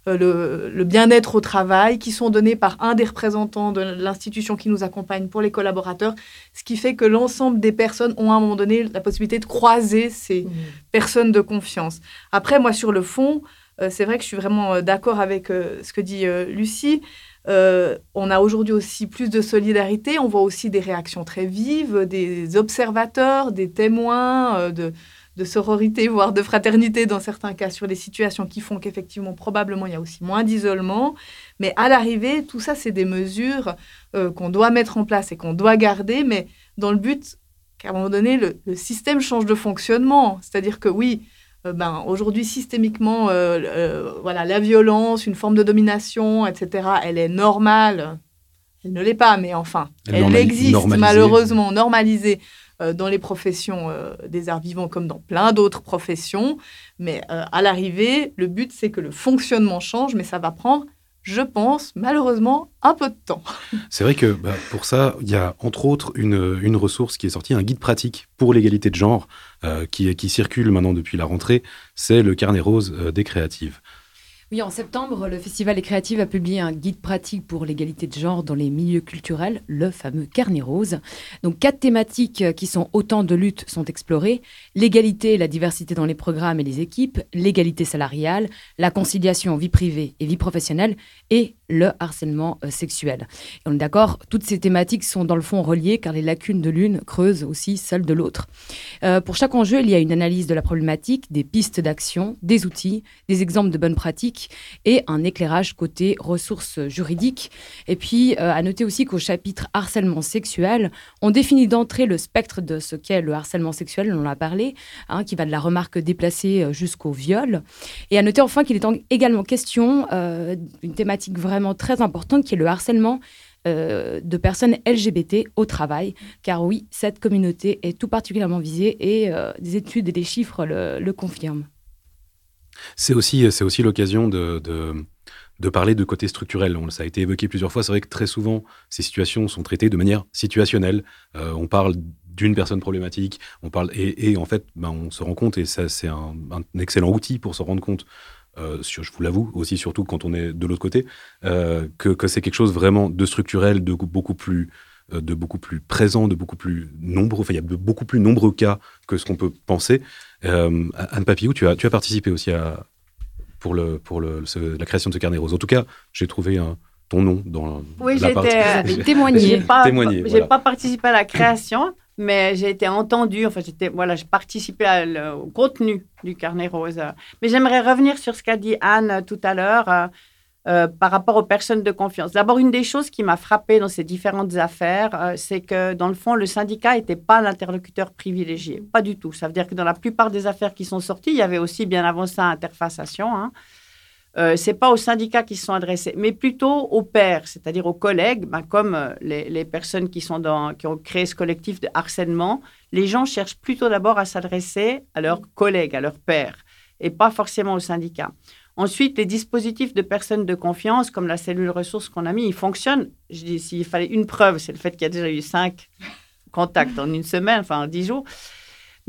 le, bien-être au travail, qui sont donnés par un des représentants de l'institution qui nous accompagne pour les collaborateurs, ce qui fait que l'ensemble des personnes ont à un moment donné la possibilité de croiser ces mmh. personnes de confiance. Après, moi, sur le fond, euh, c'est vrai que je suis vraiment euh, d'accord avec ce que dit Lucie. on a aujourd'hui aussi plus de solidarité, on voit aussi des réactions très vives, des observateurs, des témoins, de, de sororité, voire de fraternité dans certains cas, sur des situations qui font qu'effectivement, probablement, il y a aussi moins d'isolement. Mais à l'arrivée, tout ça, c'est des mesures euh, qu'on doit mettre en place et qu'on doit garder, mais dans le but qu'à un moment donné, le, système change de fonctionnement. C'est-à-dire que oui, euh, ben, aujourd'hui, systémiquement, euh, voilà, la violence, une forme de domination, etc., elle est normale. Elle ne l'est pas, mais enfin, elle, existe malheureusement, normalisée dans les professions euh, des arts vivants comme dans plein d'autres professions. Mais euh, à l'arrivée, le but, c'est que le fonctionnement change, mais ça va prendre je pense, malheureusement, un peu de temps. C'est vrai que bah, pour ça, il y a entre autres une, une, ressource qui est sortie, un guide pratique pour l'égalité de genre, qui, qui, circule maintenant depuis la rentrée. C'est le carnet rose des créatives. Oui, en septembre, le Festival des Créatives a publié un guide pratique pour l'égalité de genre dans les milieux culturels, le fameux Carnet Rose. Donc, quatre thématiques qui sont autant de luttes sont explorées l'égalité et la diversité dans les programmes et les équipes, l'égalité salariale, la conciliation vie privée et vie professionnelle et le harcèlement euh, sexuel. on est d'accord, toutes ces thématiques sont dans le fond reliées car les lacunes de l'une creusent aussi celles de l'autre. Euh, pour chaque enjeu, il y a une analyse de la problématique, des pistes d'action, des outils, des exemples de bonnes pratiques et un éclairage côté ressources juridiques. Et puis, euh, à noter aussi qu'au chapitre harcèlement sexuel, on définit d'entrée le spectre de ce qu'est le harcèlement sexuel, on en a parlé, hein, qui va de la remarque déplacée jusqu'au viol. Et à noter enfin qu'il est également question d'une thématique vraiment très importante qui est le harcèlement euh, de personnes LGBT au travail, car oui, cette communauté est tout particulièrement visée et euh, des études et des chiffres le, confirment. C'est aussi, aussi l'occasion de, de, parler de côté structurel. Ça a été évoqué plusieurs fois. C'est vrai que très souvent, ces situations sont traitées de manière situationnelle. Euh, on parle d'une personne problématique, on parle et, en fait, ben, on se rend compte et ça c'est un, excellent outil pour se rendre compte euh, je vous l'avoue aussi, surtout quand on est de l'autre côté, euh, que, c'est quelque chose vraiment de structurel, de beaucoup plus euh, de beaucoup plus présent, de beaucoup plus nombreux, enfin il y a de beaucoup plus nombreux cas que ce qu'on peut penser. Anne Papillou, tu as, tu as participé aussi à, pour, le, pour le, la création de ce carnet rose. En tout cas, j'ai trouvé un, ton nom dans oui, la partie. témoigné. J'ai pas, j'ai pas participé à la création, mais j'ai été entendue. Enfin, j'étais, voilà, j'ai participé au contenu du carnet rose. Mais j'aimerais revenir sur ce qu'a dit Anne tout à l'heure. Euh, euh, par rapport aux personnes de confiance. D'abord, une des choses qui m'a frappée dans ces différentes affaires, euh, c'est que dans le fond, le syndicat n'était pas l'interlocuteur privilégié. Pas du tout. Ça veut dire que dans la plupart des affaires qui sont sorties, il y avait aussi bien avant ça interfaçation. Hein. Euh, c'est pas aux syndicats qui sont adressés, mais plutôt aux pairs, c'est-à-dire aux collègues, ben, comme euh, les, personnes qui, sont dans, qui ont créé ce collectif de harcèlement. Les gens cherchent plutôt d'abord à s'adresser à leurs collègues, à leurs pairs, et pas forcément aux syndicats. Ensuite, les dispositifs de personnes de confiance, comme la cellule ressources qu'on a mis, ils fonctionnent. Je dis, s'il fallait une preuve, c'est le fait qu'il y a déjà eu cinq contacts en une semaine, enfin en dix jours.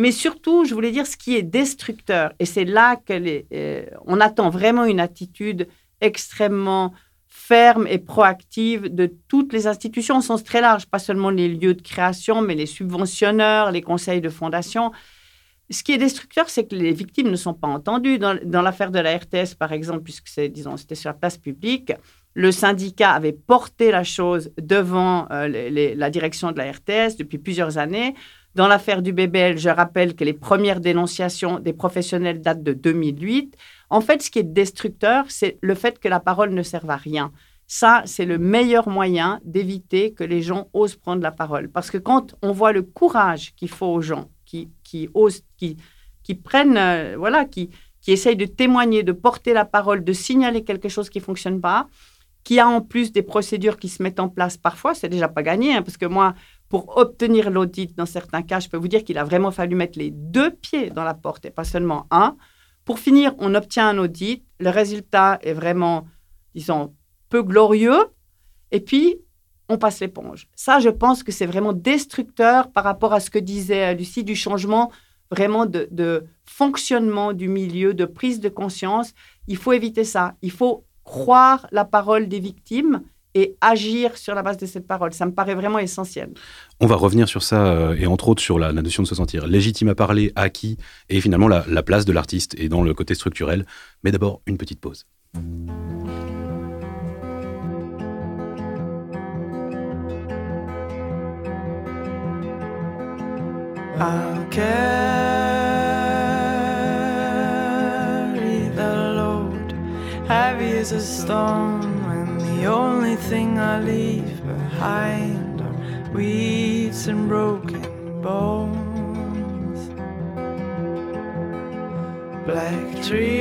Mais surtout, je voulais dire ce qui est destructeur. Et c'est là qu'on euh, attend vraiment une attitude extrêmement ferme et proactive de toutes les institutions au sens très large, pas seulement les lieux de création, mais les subventionneurs, les conseils de fondation. Ce qui est destructeur, c'est que les victimes ne sont pas entendues. Dans, l'affaire de la RTS, par exemple, puisque c'était sur la place publique, le syndicat avait porté la chose devant euh, la direction de la RTS depuis plusieurs années. Dans l'affaire du BBL, je rappelle que les premières dénonciations des professionnels datent de 2008. En fait, ce qui est destructeur, c'est le fait que la parole ne serve à rien. Ça, c'est le meilleur moyen d'éviter que les gens osent prendre la parole. Parce que quand on voit le courage qu'il faut aux gens qui, osent, qui, qui prennent, euh, voilà, qui, qui essayent de témoigner, de porter la parole, de signaler quelque chose qui ne fonctionne pas, qui a en plus des procédures qui se mettent en place parfois, c'est déjà pas gagné, hein, parce que moi, pour obtenir l'audit, dans certains cas, je peux vous dire qu'il a vraiment fallu mettre les deux pieds dans la porte et pas seulement un. Pour finir, on obtient un audit, le résultat est vraiment, disons, peu glorieux, et puis on passe l'éponge. Ça, je pense que c'est vraiment destructeur par rapport à ce que disait Lucie du changement vraiment de, fonctionnement du milieu, de prise de conscience. Il faut éviter ça. Il faut croire la parole des victimes et agir sur la base de cette parole. Ça me paraît vraiment essentiel. On va revenir sur ça, euh, et entre autres sur la, notion de se sentir légitime à parler, acquis, et finalement la, la place de l'artiste et dans le côté structurel. Mais d'abord, une petite pause. I'll carry the load heavy as a stone the only thing I leave behind are weeds and broken bones. Black trees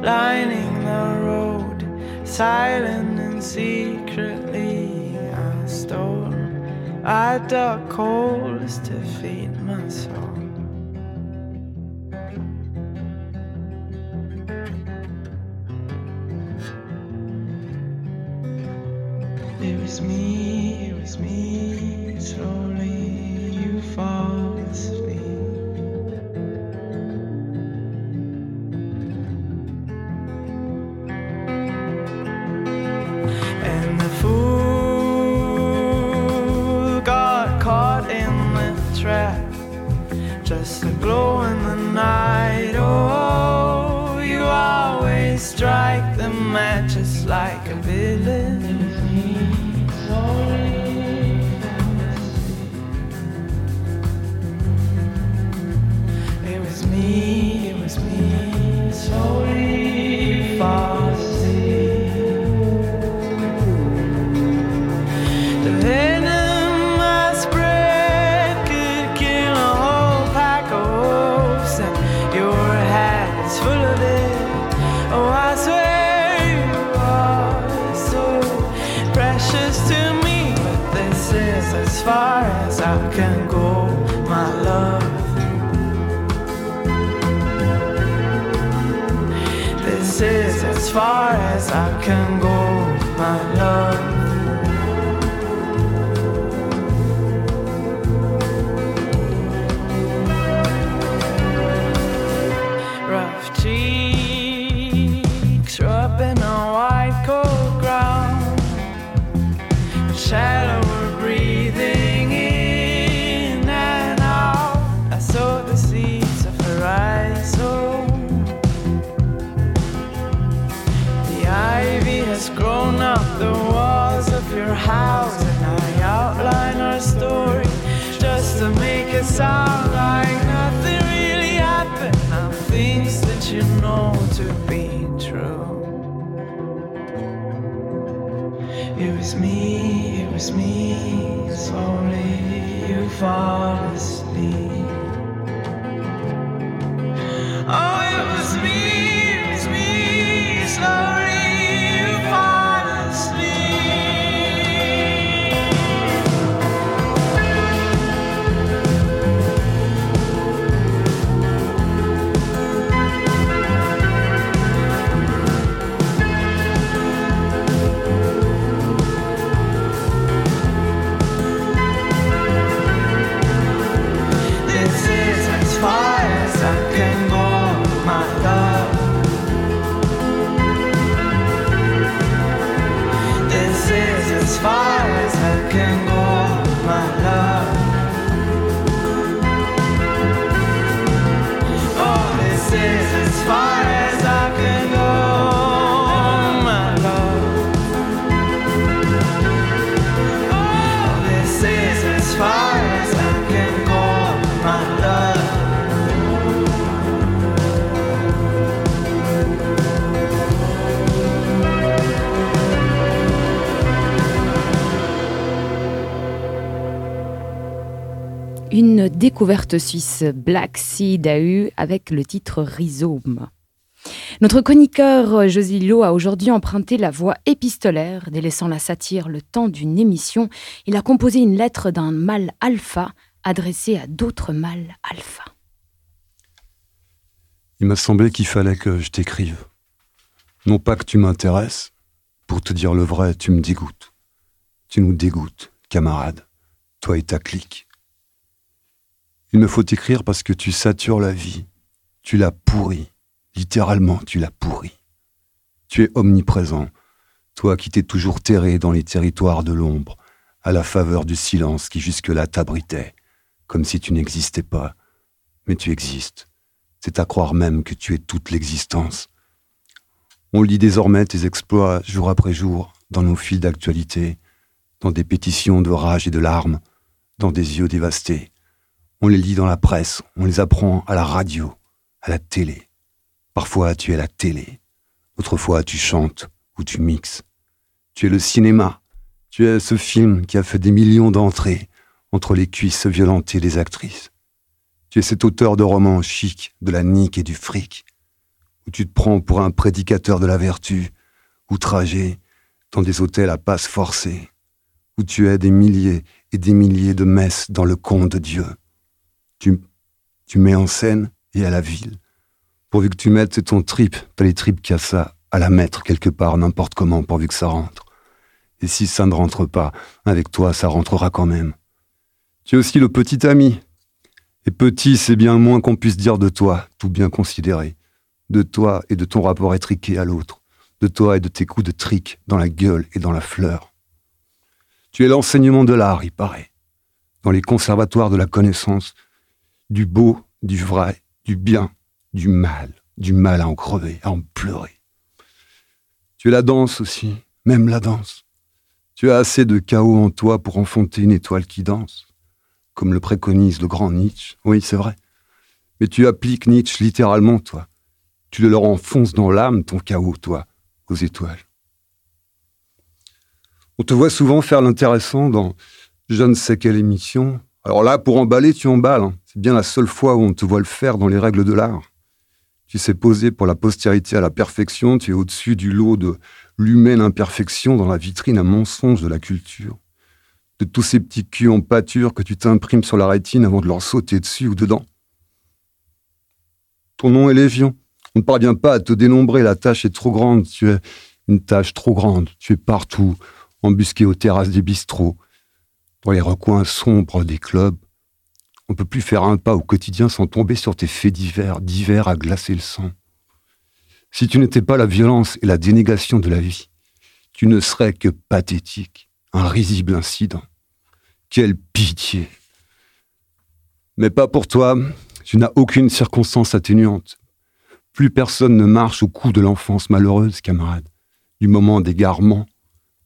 lining the road, silent and secretly I stole. I dug coals I can go, my love. Like nothing really happened. Now things that you know to be true. It was me, it was me, slowly you fall Découverte suisse Black Sea Dahu avec le titre Rhizome. Notre chroniqueur Lillo a aujourd'hui emprunté la voie épistolaire, délaissant la satire le temps d'une émission. Il a composé une lettre d'un mâle alpha adressée à d'autres mâles alpha. Il m'a semblé qu'il fallait que je t'écrive. Non pas que tu m'intéresses, pour te dire le vrai, tu me dégoûtes. Tu nous dégoûtes, camarade, toi et ta clique. Il me faut t'écrire parce que tu satures la vie. Tu l'as pourrie. Littéralement, tu l'as pourrie. Tu es omniprésent, toi qui t'es toujours terré dans les territoires de l'ombre, à la faveur du silence qui jusque-là t'abritait, comme si tu n'existais pas. Mais tu existes. C'est à croire même que tu es toute l'existence. On lit désormais tes exploits jour après jour dans nos fils d'actualité, dans des pétitions de rage et de larmes, dans des yeux dévastés. On les lit dans la presse, on les apprend à la radio, à la télé. Parfois tu es la télé, autrefois tu chantes ou tu mixes. Tu es le cinéma, tu es ce film qui a fait des millions d'entrées entre les cuisses violentées des actrices. Tu es cet auteur de romans chic, de la nique et du fric, où tu te prends pour un prédicateur de la vertu, outragé dans des hôtels à passe forcée, où tu es des milliers et des milliers de messes dans le conte de Dieu. Tu, mets en scène et à la ville. Pourvu que tu mettes, ton trip, pas les tripes qu'il y a ça, à la mettre quelque part, n'importe comment, pourvu que ça rentre. Et si ça ne rentre pas, avec toi, ça rentrera quand même. Tu es aussi le petit ami. Et petit, c'est bien le moins qu'on puisse dire de toi, tout bien considéré. De toi et de ton rapport étriqué à l'autre. De toi et de tes coups de trick dans la gueule et dans la fleur. Tu es l'enseignement de l'art, il paraît. Dans les conservatoires de la connaissance, du beau, du vrai, du bien, du mal, du mal à en crever, à en pleurer. Tu es la danse aussi, même la danse. Tu as assez de chaos en toi pour enfanter une étoile qui danse, comme le préconise le grand Nietzsche. Oui, c'est vrai. Mais tu appliques Nietzsche littéralement, toi. Tu le leur enfonces dans l'âme, ton chaos, toi, aux étoiles. On te voit souvent faire l'intéressant dans je ne sais quelle émission. Alors là, pour emballer, tu emballes. hein. C'est bien la seule fois où on te voit le faire dans les règles de l'art. Tu sais poser pour la postérité à la perfection, tu es au-dessus du lot de l'humaine imperfection dans la vitrine à mensonge de la culture. De tous ces petits culs en pâture que tu t'imprimes sur la rétine avant de leur sauter dessus ou dedans. Ton nom est Lévion. On ne parvient pas à te dénombrer, la tâche est trop grande, tu es une tâche trop grande, tu es partout, embusqué aux terrasses des bistrots, dans les recoins sombres des clubs. On ne peut plus faire un pas au quotidien sans tomber sur tes faits divers, divers à glacer le sang. Si tu n'étais pas la violence et la dénégation de la vie, tu ne serais que pathétique, un risible incident. Quelle pitié Mais pas pour toi, tu n'as aucune circonstance atténuante. Plus personne ne marche au cou de l'enfance malheureuse, camarade, du moment d'égarement,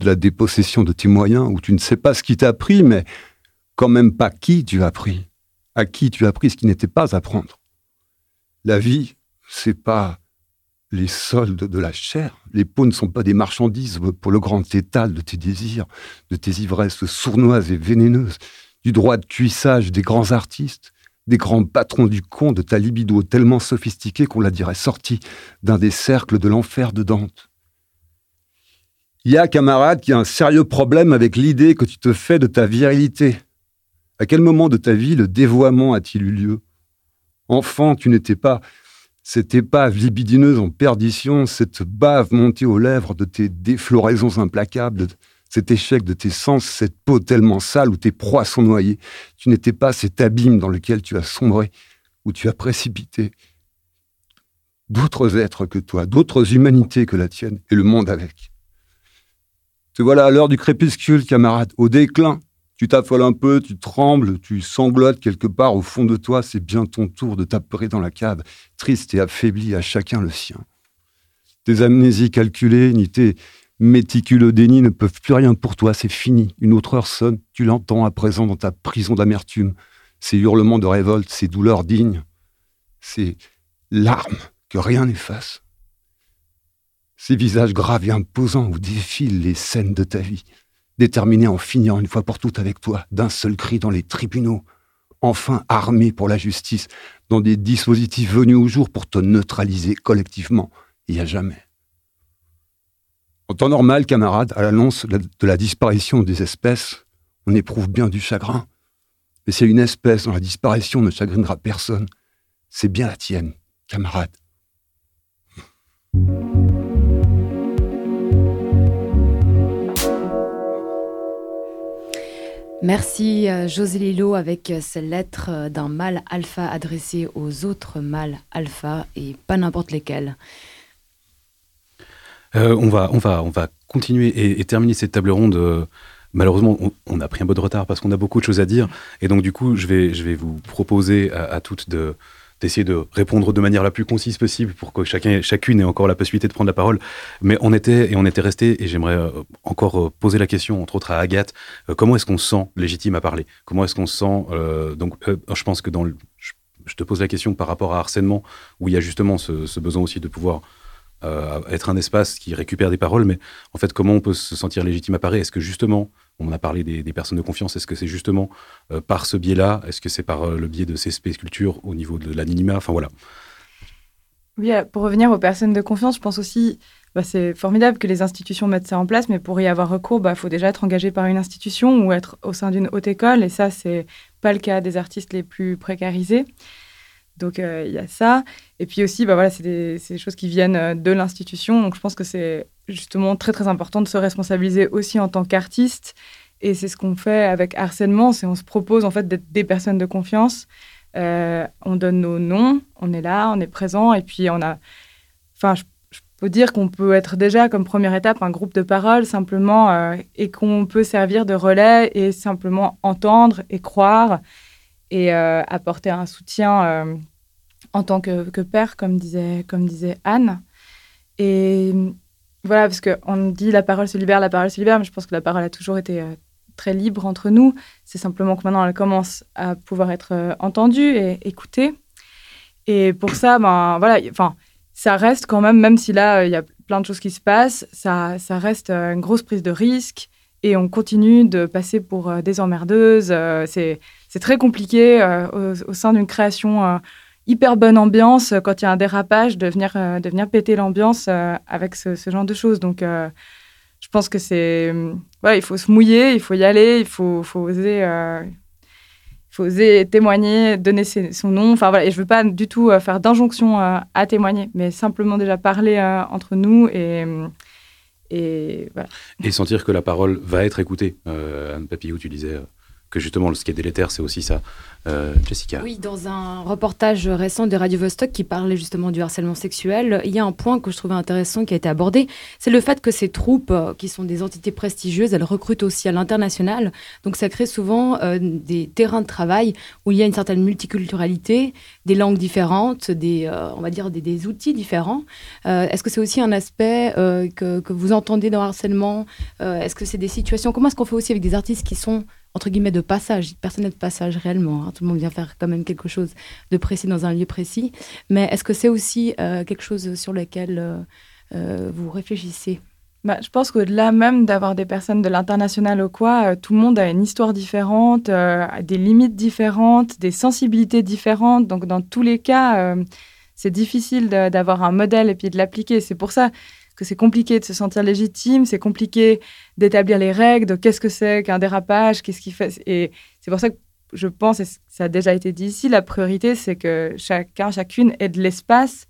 de la dépossession de tes moyens, où tu ne sais pas ce qui t'a pris, mais quand même pas qui tu as pris. À qui tu as appris ce qui n'était pas à prendre. La vie, c'est pas les soldes de la chair. Les peaux ne sont pas des marchandises pour le grand étal de tes désirs, de tes ivresses sournoises et vénéneuses, du droit de cuissage des grands artistes, des grands patrons du con, de ta libido tellement sophistiquée qu'on la dirait sortie d'un des cercles de l'enfer de Dante. Il y a, camarade, qui a un sérieux problème avec l'idée que tu te fais de ta virilité. À quel moment de ta vie le dévoiement a-t-il eu lieu? Enfant, tu n'étais pas cette épave libidineuse en perdition, cette bave montée aux lèvres de tes défloraisons implacables, cet échec de tes sens, cette peau tellement sale où tes proies sont noyées. Tu n'étais pas cet abîme dans lequel tu as sombré, où tu as précipité d'autres êtres que toi, d'autres humanités que la tienne, et le monde avec. Te voilà à l'heure du crépuscule, camarade, au déclin, tu t'affoles un peu, tu trembles, tu sanglotes quelque part au fond de toi, c'est bien ton tour de t'apeurer dans la cave, triste et affaibli à chacun le sien. Tes amnésies calculées, ni tes méticuleux dénis ne peuvent plus rien pour toi, c'est fini. Une autre heure sonne, tu l'entends à présent dans ta prison d'amertume, ces hurlements de révolte, ces douleurs dignes, ces larmes que rien n'efface, ces visages graves et imposants où défilent les scènes de ta vie déterminé en finir une fois pour toutes avec toi, d'un seul cri dans les tribunaux, enfin armé pour la justice, dans des dispositifs venus au jour pour te neutraliser collectivement et à jamais. En temps normal, camarade, à l'annonce de la disparition des espèces, on éprouve bien du chagrin. Mais c'est une espèce dont la disparition ne chagrinera personne. C'est bien la tienne, camarade. Merci euh, José Lilo avec euh, ces lettres euh, d'un mâle alpha adressé aux autres mâles alpha et pas n'importe lesquels. on, va, on, va, on va continuer et, terminer cette table ronde. malheureusement, on, a pris un peu de retard parce qu'on a beaucoup de choses à dire. Et donc, du coup, je vais, je vais vous proposer à toutes de, d'essayer de répondre de manière la plus concise possible pour que chacun, chacune ait encore la possibilité de prendre la parole. Mais on était et on était resté, et j'aimerais euh, encore euh, poser la question, entre autres à Agathe, euh, comment est-ce qu'on se sent légitime à parler? Comment est-ce qu'on se sent Donc, je pense que je, te pose la question par rapport à harcèlement, où il y a justement ce, ce besoin aussi de pouvoir être un espace qui récupère des paroles, mais en fait, comment on peut se sentir légitime à parler? Est-ce que justement on a parlé des, personnes de confiance. Est-ce que c'est justement euh, par ce biais-là? Est-ce que c'est par euh, le biais de ces sculptures au niveau de l'anonymat? Enfin voilà. Oui, euh, pour revenir aux personnes de confiance, je pense aussi, bah, c'est formidable que les institutions mettent ça en place, mais pour y avoir recours, il bah, faut déjà être engagé par une institution ou être au sein d'une haute école, et ça, c'est pas le cas des artistes les plus précarisés. Donc il y a ça. Et puis aussi, bah, voilà, c'est des, des, choses qui viennent de l'institution. Donc je pense que c'est justement très très important de se responsabiliser aussi en tant qu'artiste. Et c'est ce qu'on fait avec harcèlement, c'est on se propose en fait d'être des personnes de confiance. Euh, on donne nos noms, on est là, on est présent, et puis on a. Enfin, je, peux dire qu'on peut être déjà comme première étape un groupe de parole simplement, euh, et qu'on peut servir de relais et simplement entendre et croire et euh, apporter un soutien en tant que, que, père, comme disait, comme disait Anne. Et voilà, parce qu'on dit la parole se libère, la parole se libère, mais je pense que la parole a toujours été euh, très libre entre nous. C'est simplement que maintenant, elle commence à pouvoir être euh, entendue et écoutée. Et pour ça, ben, voilà, enfin, ça reste quand même, même si là, il y a plein de choses qui se passent, ça, ça reste euh, une grosse prise de risque. Et on continue de passer pour des emmerdeuses. c'est très compliqué au, sein d'une création hyper bonne ambiance euh, quand il y a un dérapage, de venir, euh, péter l'ambiance euh, avec ce, genre de choses. Donc, je pense que c'est. Il faut se mouiller, il faut y aller, il faut, faut oser. faut oser témoigner, donner son nom. Enfin voilà, et je veux pas du tout faire d'injonction à témoigner, mais simplement déjà parler entre nous et, et voilà. Et sentir que la parole va être écoutée. Anne Papillou, tu disais que justement, ce qui est délétère, c'est aussi ça. Euh, Jessica. Oui, dans un reportage récent de Radio Vostok qui parlait justement du harcèlement sexuel, il y a un point que je trouvais intéressant qui a été abordé, c'est le fait que ces troupes, euh, qui sont des entités prestigieuses, elles recrutent aussi à l'international. Donc ça crée souvent euh, des terrains de travail où il y a une certaine multiculturalité, des langues différentes, des, on va dire des, outils différents. est-ce que c'est aussi un aspect que, que, vous entendez dans le harcèlement? Est-ce que c'est des situations? Comment est-ce qu'on fait aussi avec des artistes qui sont entre guillemets de passage. Personne n'est de passage réellement. Hein. Tout le monde vient faire quand même quelque chose de précis dans un lieu précis. Mais est-ce que c'est aussi quelque chose sur lequel vous réfléchissez? Bah, je pense qu'au-delà même d'avoir des personnes de l'international ou quoi, tout le monde a une histoire différente, des limites différentes, des sensibilités différentes. Donc, dans tous les cas, c'est difficile d'avoir un modèle et puis de l'appliquer. C'est pour ça que c'est compliqué de se sentir légitime, c'est compliqué d'établir les règles de qu'est-ce que c'est qu'un dérapage, qu'est-ce qu'il fait. Et c'est pour ça que je pense, et ça a déjà été dit ici, la priorité, c'est que chacun, chacune ait de l'espace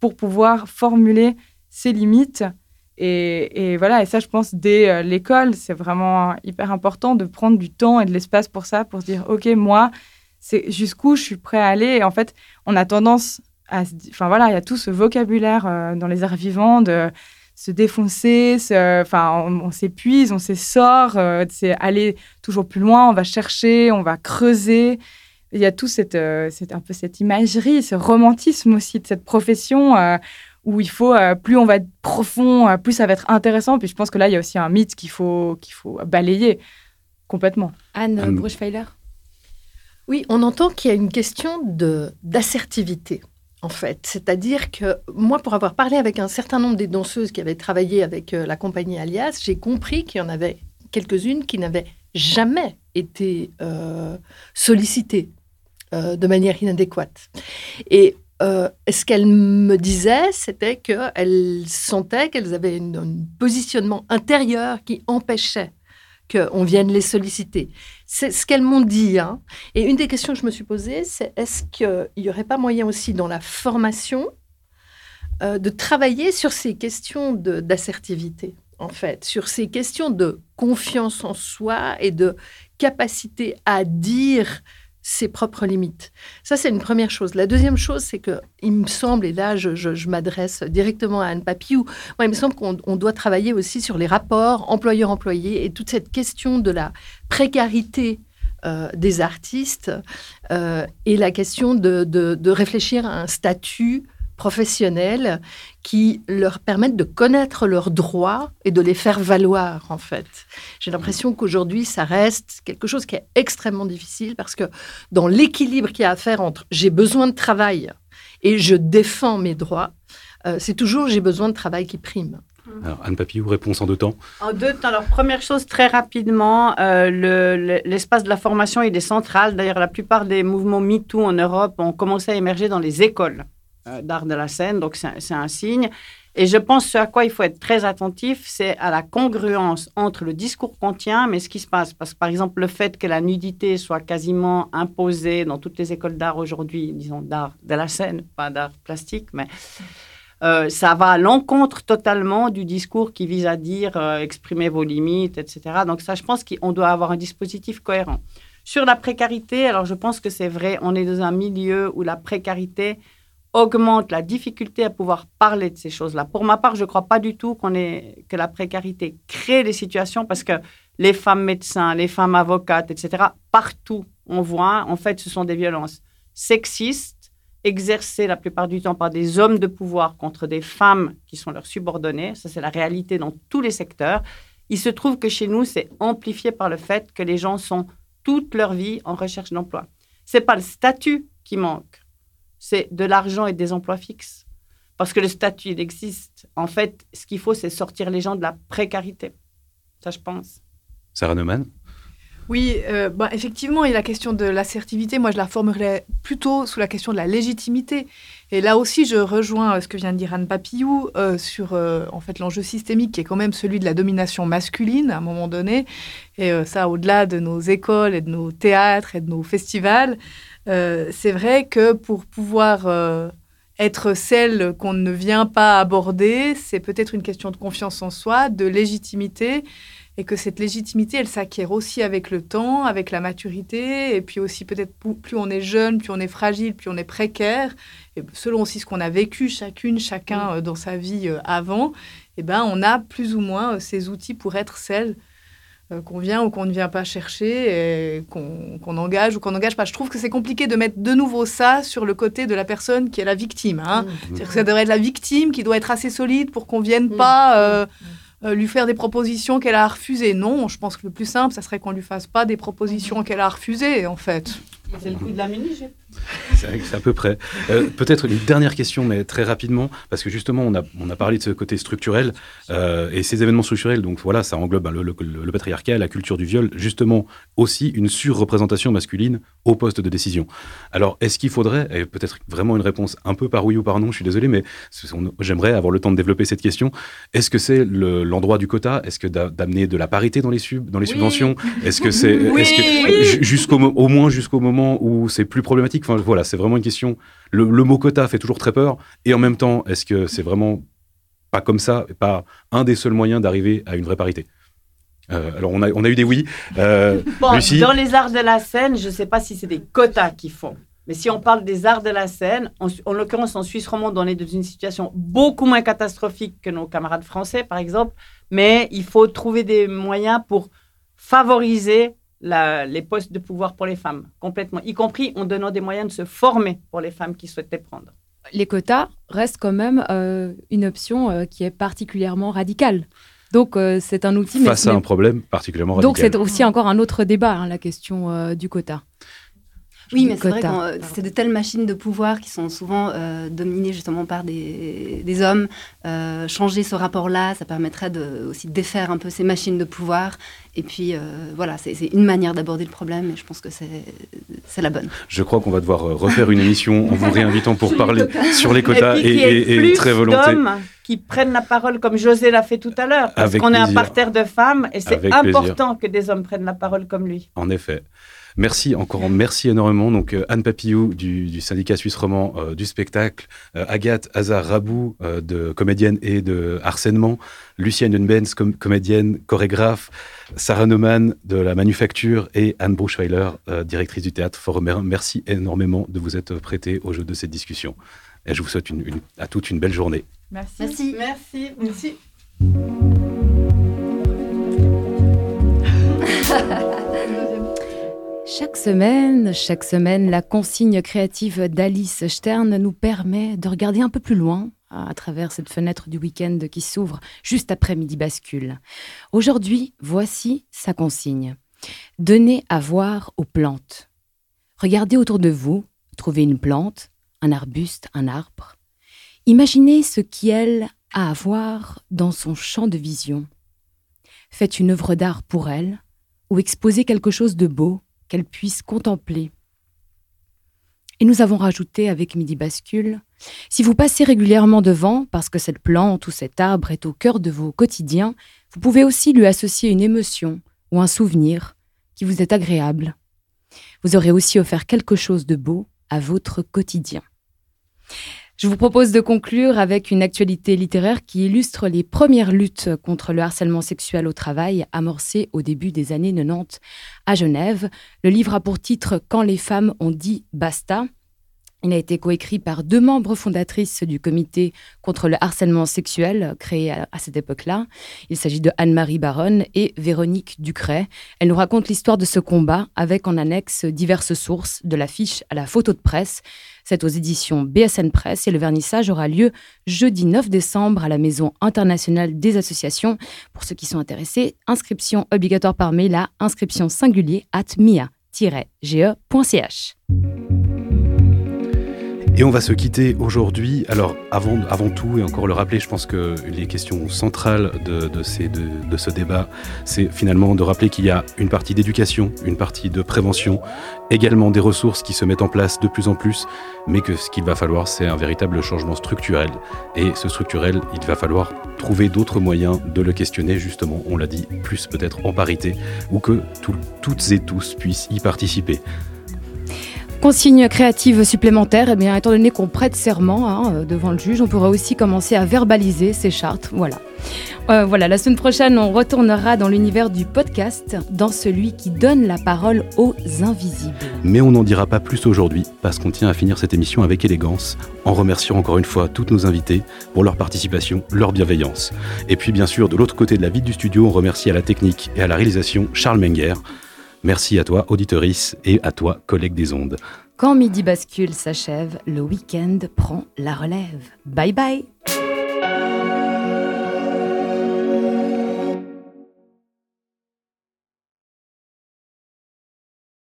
pour pouvoir formuler ses limites. Et, et, voilà, et ça, je pense, dès euh, l'école, c'est vraiment hyper important de prendre du temps et de l'espace pour ça, pour se dire, OK, moi, c'est jusqu'où je suis prêt à aller. Et en fait, on a tendance Enfin voilà, il y a tout ce vocabulaire euh, dans les arts vivants de se défoncer, enfin on, s'épuise, on s'essore, euh, c'est aller toujours plus loin, on va chercher, on va creuser. Il y a tout cette, euh, un peu cette imagerie, ce romantisme aussi de cette profession où il faut, plus on va être profond, plus ça va être intéressant. Puis je pense que là, il y a aussi un mythe qu'il faut, qu'il faut balayer complètement. Anne, Anne. Bruchweiler? Oui, on entend qu'il y a une question d'assertivité en fait. C'est-à-dire que moi, pour avoir parlé avec un certain nombre des danseuses qui avaient travaillé avec euh, la compagnie Alias, j'ai compris qu'il y en avait quelques-unes qui n'avaient jamais été euh, sollicitées euh, de manière inadéquate. Et ce qu'elles me disaient, c'était qu'elles sentaient qu'elles avaient un positionnement intérieur qui empêchait qu'on vienne les solliciter. C'est ce qu'elles m'ont dit. Hein. Et une des questions que je me suis posée, c'est est-ce qu'il n'y aurait pas moyen aussi dans la formation euh, de travailler sur ces questions d'assertivité, en fait, sur ces questions de confiance en soi et de capacité à dire ses propres limites. Ça, c'est une première chose. La deuxième chose, c'est que il me semble, et là, je, m'adresse directement à Anne Papiou, moi, il me semble qu'on doit travailler aussi sur les rapports employeur-employé et toute cette question de la précarité euh, des artistes euh, et la question de, de, réfléchir à un statut professionnels qui leur permettent de connaître leurs droits et de les faire valoir, en fait. J'ai l'impression qu'aujourd'hui, ça reste quelque chose qui est extrêmement difficile parce que dans l'équilibre qu'il y a à faire entre j'ai besoin de travail et je défends mes droits, euh, c'est toujours j'ai besoin de travail qui prime. Alors, Anne Papillou, réponse en deux temps. En deux temps. Alors, première chose, très rapidement, euh, l'espace de la formation, il est central. D'ailleurs, la plupart des mouvements MeToo en Europe ont commencé à émerger dans les écoles. Euh, d'art de la scène, donc c'est un signe. Et je pense ce à quoi il faut être très attentif, c'est à la congruence entre le discours qu'on tient, mais ce qui se passe. Parce que par exemple, le fait que la nudité soit quasiment imposée dans toutes les écoles d'art aujourd'hui, disons d'art de la scène, pas d'art plastique, mais euh, ça va à l'encontre totalement du discours qui vise à dire euh, exprimez vos limites, etc. Donc ça, je pense qu'on doit avoir un dispositif cohérent. Sur la précarité, alors je pense que c'est vrai, on est dans un milieu où la précarité augmente la difficulté à pouvoir parler de ces choses-là. Pour ma part, je ne crois pas du tout qu'on que la précarité crée des situations parce que les femmes médecins, les femmes avocates, etc., partout, on voit, en fait, ce sont des violences sexistes exercées la plupart du temps par des hommes de pouvoir contre des femmes qui sont leurs subordonnées. Ça, c'est la réalité dans tous les secteurs. Il se trouve que chez nous, c'est amplifié par le fait que les gens sont toute leur vie en recherche d'emploi. C'est pas le statut qui manque c'est de l'argent et des emplois fixes. Parce que le statut, il existe. En fait, ce qu'il faut, c'est sortir les gens de la précarité. Ça, je pense. Sarah Neumann oui, euh, bah, effectivement, il y a la question de l'assertivité. Moi, je la formulerais plutôt sous la question de la légitimité. Et là aussi, je rejoins euh, ce que vient de dire Anne Papillou euh, sur en fait l'enjeu systémique qui est quand même celui de la domination masculine à un moment donné. Et ça, au-delà de nos écoles et de nos théâtres et de nos festivals. Euh, c'est vrai que pour pouvoir euh, être celle qu'on ne vient pas aborder, c'est peut-être une question de confiance en soi, de légitimité, et que cette légitimité, elle s'acquiert aussi avec le temps, avec la maturité, et puis aussi peut-être plus on est jeune, plus on est fragile, plus on est précaire, et selon aussi ce qu'on a vécu chacune, chacun euh, dans sa vie avant, eh ben, on a plus ou moins ces outils pour être celle qu'on vient ou qu'on ne vient pas chercher, qu'on engage ou qu'on n'engage pas. Je trouve que c'est compliqué de mettre de nouveau ça sur le côté de la personne qui est la victime. Hein. Mmh. Que ça devrait être la victime qui doit être assez solide pour qu'on vienne mmh. pas euh, mmh. euh, lui faire des propositions qu'elle a refusées. Non, je pense que le plus simple, ça serait qu'on lui fasse pas des propositions qu'elle a refusées, en fait. C'est le coup de la mini c'est à peu près. Euh, peut-être une dernière question, mais très rapidement, parce que justement, on a, on a parlé de ce côté structurel euh, et ces événements structurels. Donc voilà, ça englobe ben, le, le, patriarcat, la culture du viol, justement aussi une surreprésentation masculine au poste de décision. Alors, est-ce qu'il faudrait, et peut-être vraiment une réponse un peu par oui ou par non, je suis désolé, mais j'aimerais avoir le temps de développer cette question. Est-ce que c'est l'endroit du quota? Est-ce que d'amener de la parité dans les, sub, dans les subventions? Est-ce que c'est oui. jusqu'au au moins jusqu'au moment où c'est plus problématique Enfin, voilà, c'est vraiment une question. Le, mot quota fait toujours très peur. Et en même temps, est-ce que c'est vraiment pas comme ça, pas un des seuls moyens d'arriver à une vraie parité? Euh, alors, on a, on a eu des oui. Euh, dans les arts de la scène, je ne sais pas si c'est des quotas qu'ils font. Mais si on parle des arts de la scène, en, l'occurrence en Suisse romande, on est dans une situation beaucoup moins catastrophique que nos camarades français, par exemple. Mais il faut trouver des moyens pour favoriser les postes de pouvoir pour les femmes, complètement, y compris en donnant des moyens de se former pour les femmes qui souhaitent les prendre. Les quotas restent quand même euh, une option euh, qui est particulièrement radicale. Donc euh, c'est un outil. Face à un problème particulièrement radical. Donc c'est aussi encore un autre débat, hein, la question du quota. Oui, mais c'est vrai que euh, c'est de telles machines de pouvoir qui sont souvent euh, dominées justement par des, des hommes. Euh, changer ce rapport-là, ça permettrait de, aussi de défaire un peu ces machines de pouvoir. Et puis voilà, c'est une manière d'aborder le problème et je pense que c'est la bonne. Je crois qu'on va devoir refaire une émission en vous réinvitant pour parler sur les quotas et, très volonté qui prennent la parole comme José l'a fait tout à l'heure, parce qu'on est un parterre de femmes et c'est important que des hommes prennent la parole comme lui. En effet. Merci encore, merci énormément. Donc euh, Anne Papillou du, syndicat suisse roman euh, du spectacle, euh, Agathe Hazard Rabou de comédienne et de harcèlement, Lucienne Dunbenz, comédienne, chorégraphe, Sarah Neumann de la manufacture et Anne Bruchweiler, directrice du théâtre Forum. Merci énormément de vous être prêté au jeu de cette discussion. Et je vous souhaite à toutes une belle journée. Merci. Merci. Merci. Chaque semaine, chaque semaine, la consigne créative d'Alice Stern nous permet de regarder un peu plus loin à travers cette fenêtre du week-end qui s'ouvre juste après midi bascule. Aujourd'hui, voici sa consigne. Donnez à voir aux plantes. Regardez autour de vous, trouvez une plante, un arbuste, un arbre. Imaginez ce qu'elle a à voir dans son champ de vision. Faites une œuvre d'art pour elle ou exposez quelque chose de beau qu'elle puisse contempler. Et nous avons rajouté avec Midi Bascule, si vous passez régulièrement devant, parce que cette plante ou cet arbre est au cœur de vos quotidiens, vous pouvez aussi lui associer une émotion ou un souvenir qui vous est agréable. Vous aurez aussi offert quelque chose de beau à votre quotidien. Je vous propose de conclure avec une actualité littéraire qui illustre les premières luttes contre le harcèlement sexuel au travail amorcées au début des années 90 à Genève. Le livre a pour titre Quand les femmes ont dit basta. Il a été coécrit par deux membres fondatrices du comité contre le harcèlement sexuel créé à, cette époque-là. Il s'agit de Anne-Marie Baronne et Véronique Ducret. Elle nous raconte l'histoire de ce combat avec en annexe diverses sources, de l'affiche à la photo de presse. C'est aux éditions BSN Presse et le vernissage aura lieu jeudi 9 décembre à la Maison internationale des associations. Pour ceux qui sont intéressés, inscription obligatoire par mail à inscription singulier at mia-ge.ch. Et on va se quitter aujourd'hui. Alors, avant, tout, et encore le rappeler, je pense que les questions centrales de, ce débat, c'est finalement de rappeler qu'il y a une partie d'éducation, une partie de prévention, également des ressources qui se mettent en place de plus en plus, mais que ce qu'il va falloir, c'est un véritable changement structurel. Et ce structurel, il va falloir trouver d'autres moyens de le questionner, justement, on l'a dit, plus peut-être en parité, ou que toutes et tous puissent y participer. Consigne créative supplémentaire, eh étant donné qu'on prête serment hein, euh, devant le juge, on pourra aussi commencer à verbaliser ces chartes. Voilà. Euh, voilà, la semaine prochaine, on retournera dans l'univers du podcast, dans celui qui donne la parole aux invisibles. Mais on n'en dira pas plus aujourd'hui, parce qu'on tient à finir cette émission avec élégance, en remerciant encore une fois toutes nos invités pour leur participation, leur bienveillance. Et puis bien sûr, de l'autre côté de la ville du studio, on remercie à la technique et à la réalisation Charles Menger. Merci à toi, auditorice, et à toi, collègue des ondes. Quand Midi Bascule s'achève, le week-end prend la relève. Bye bye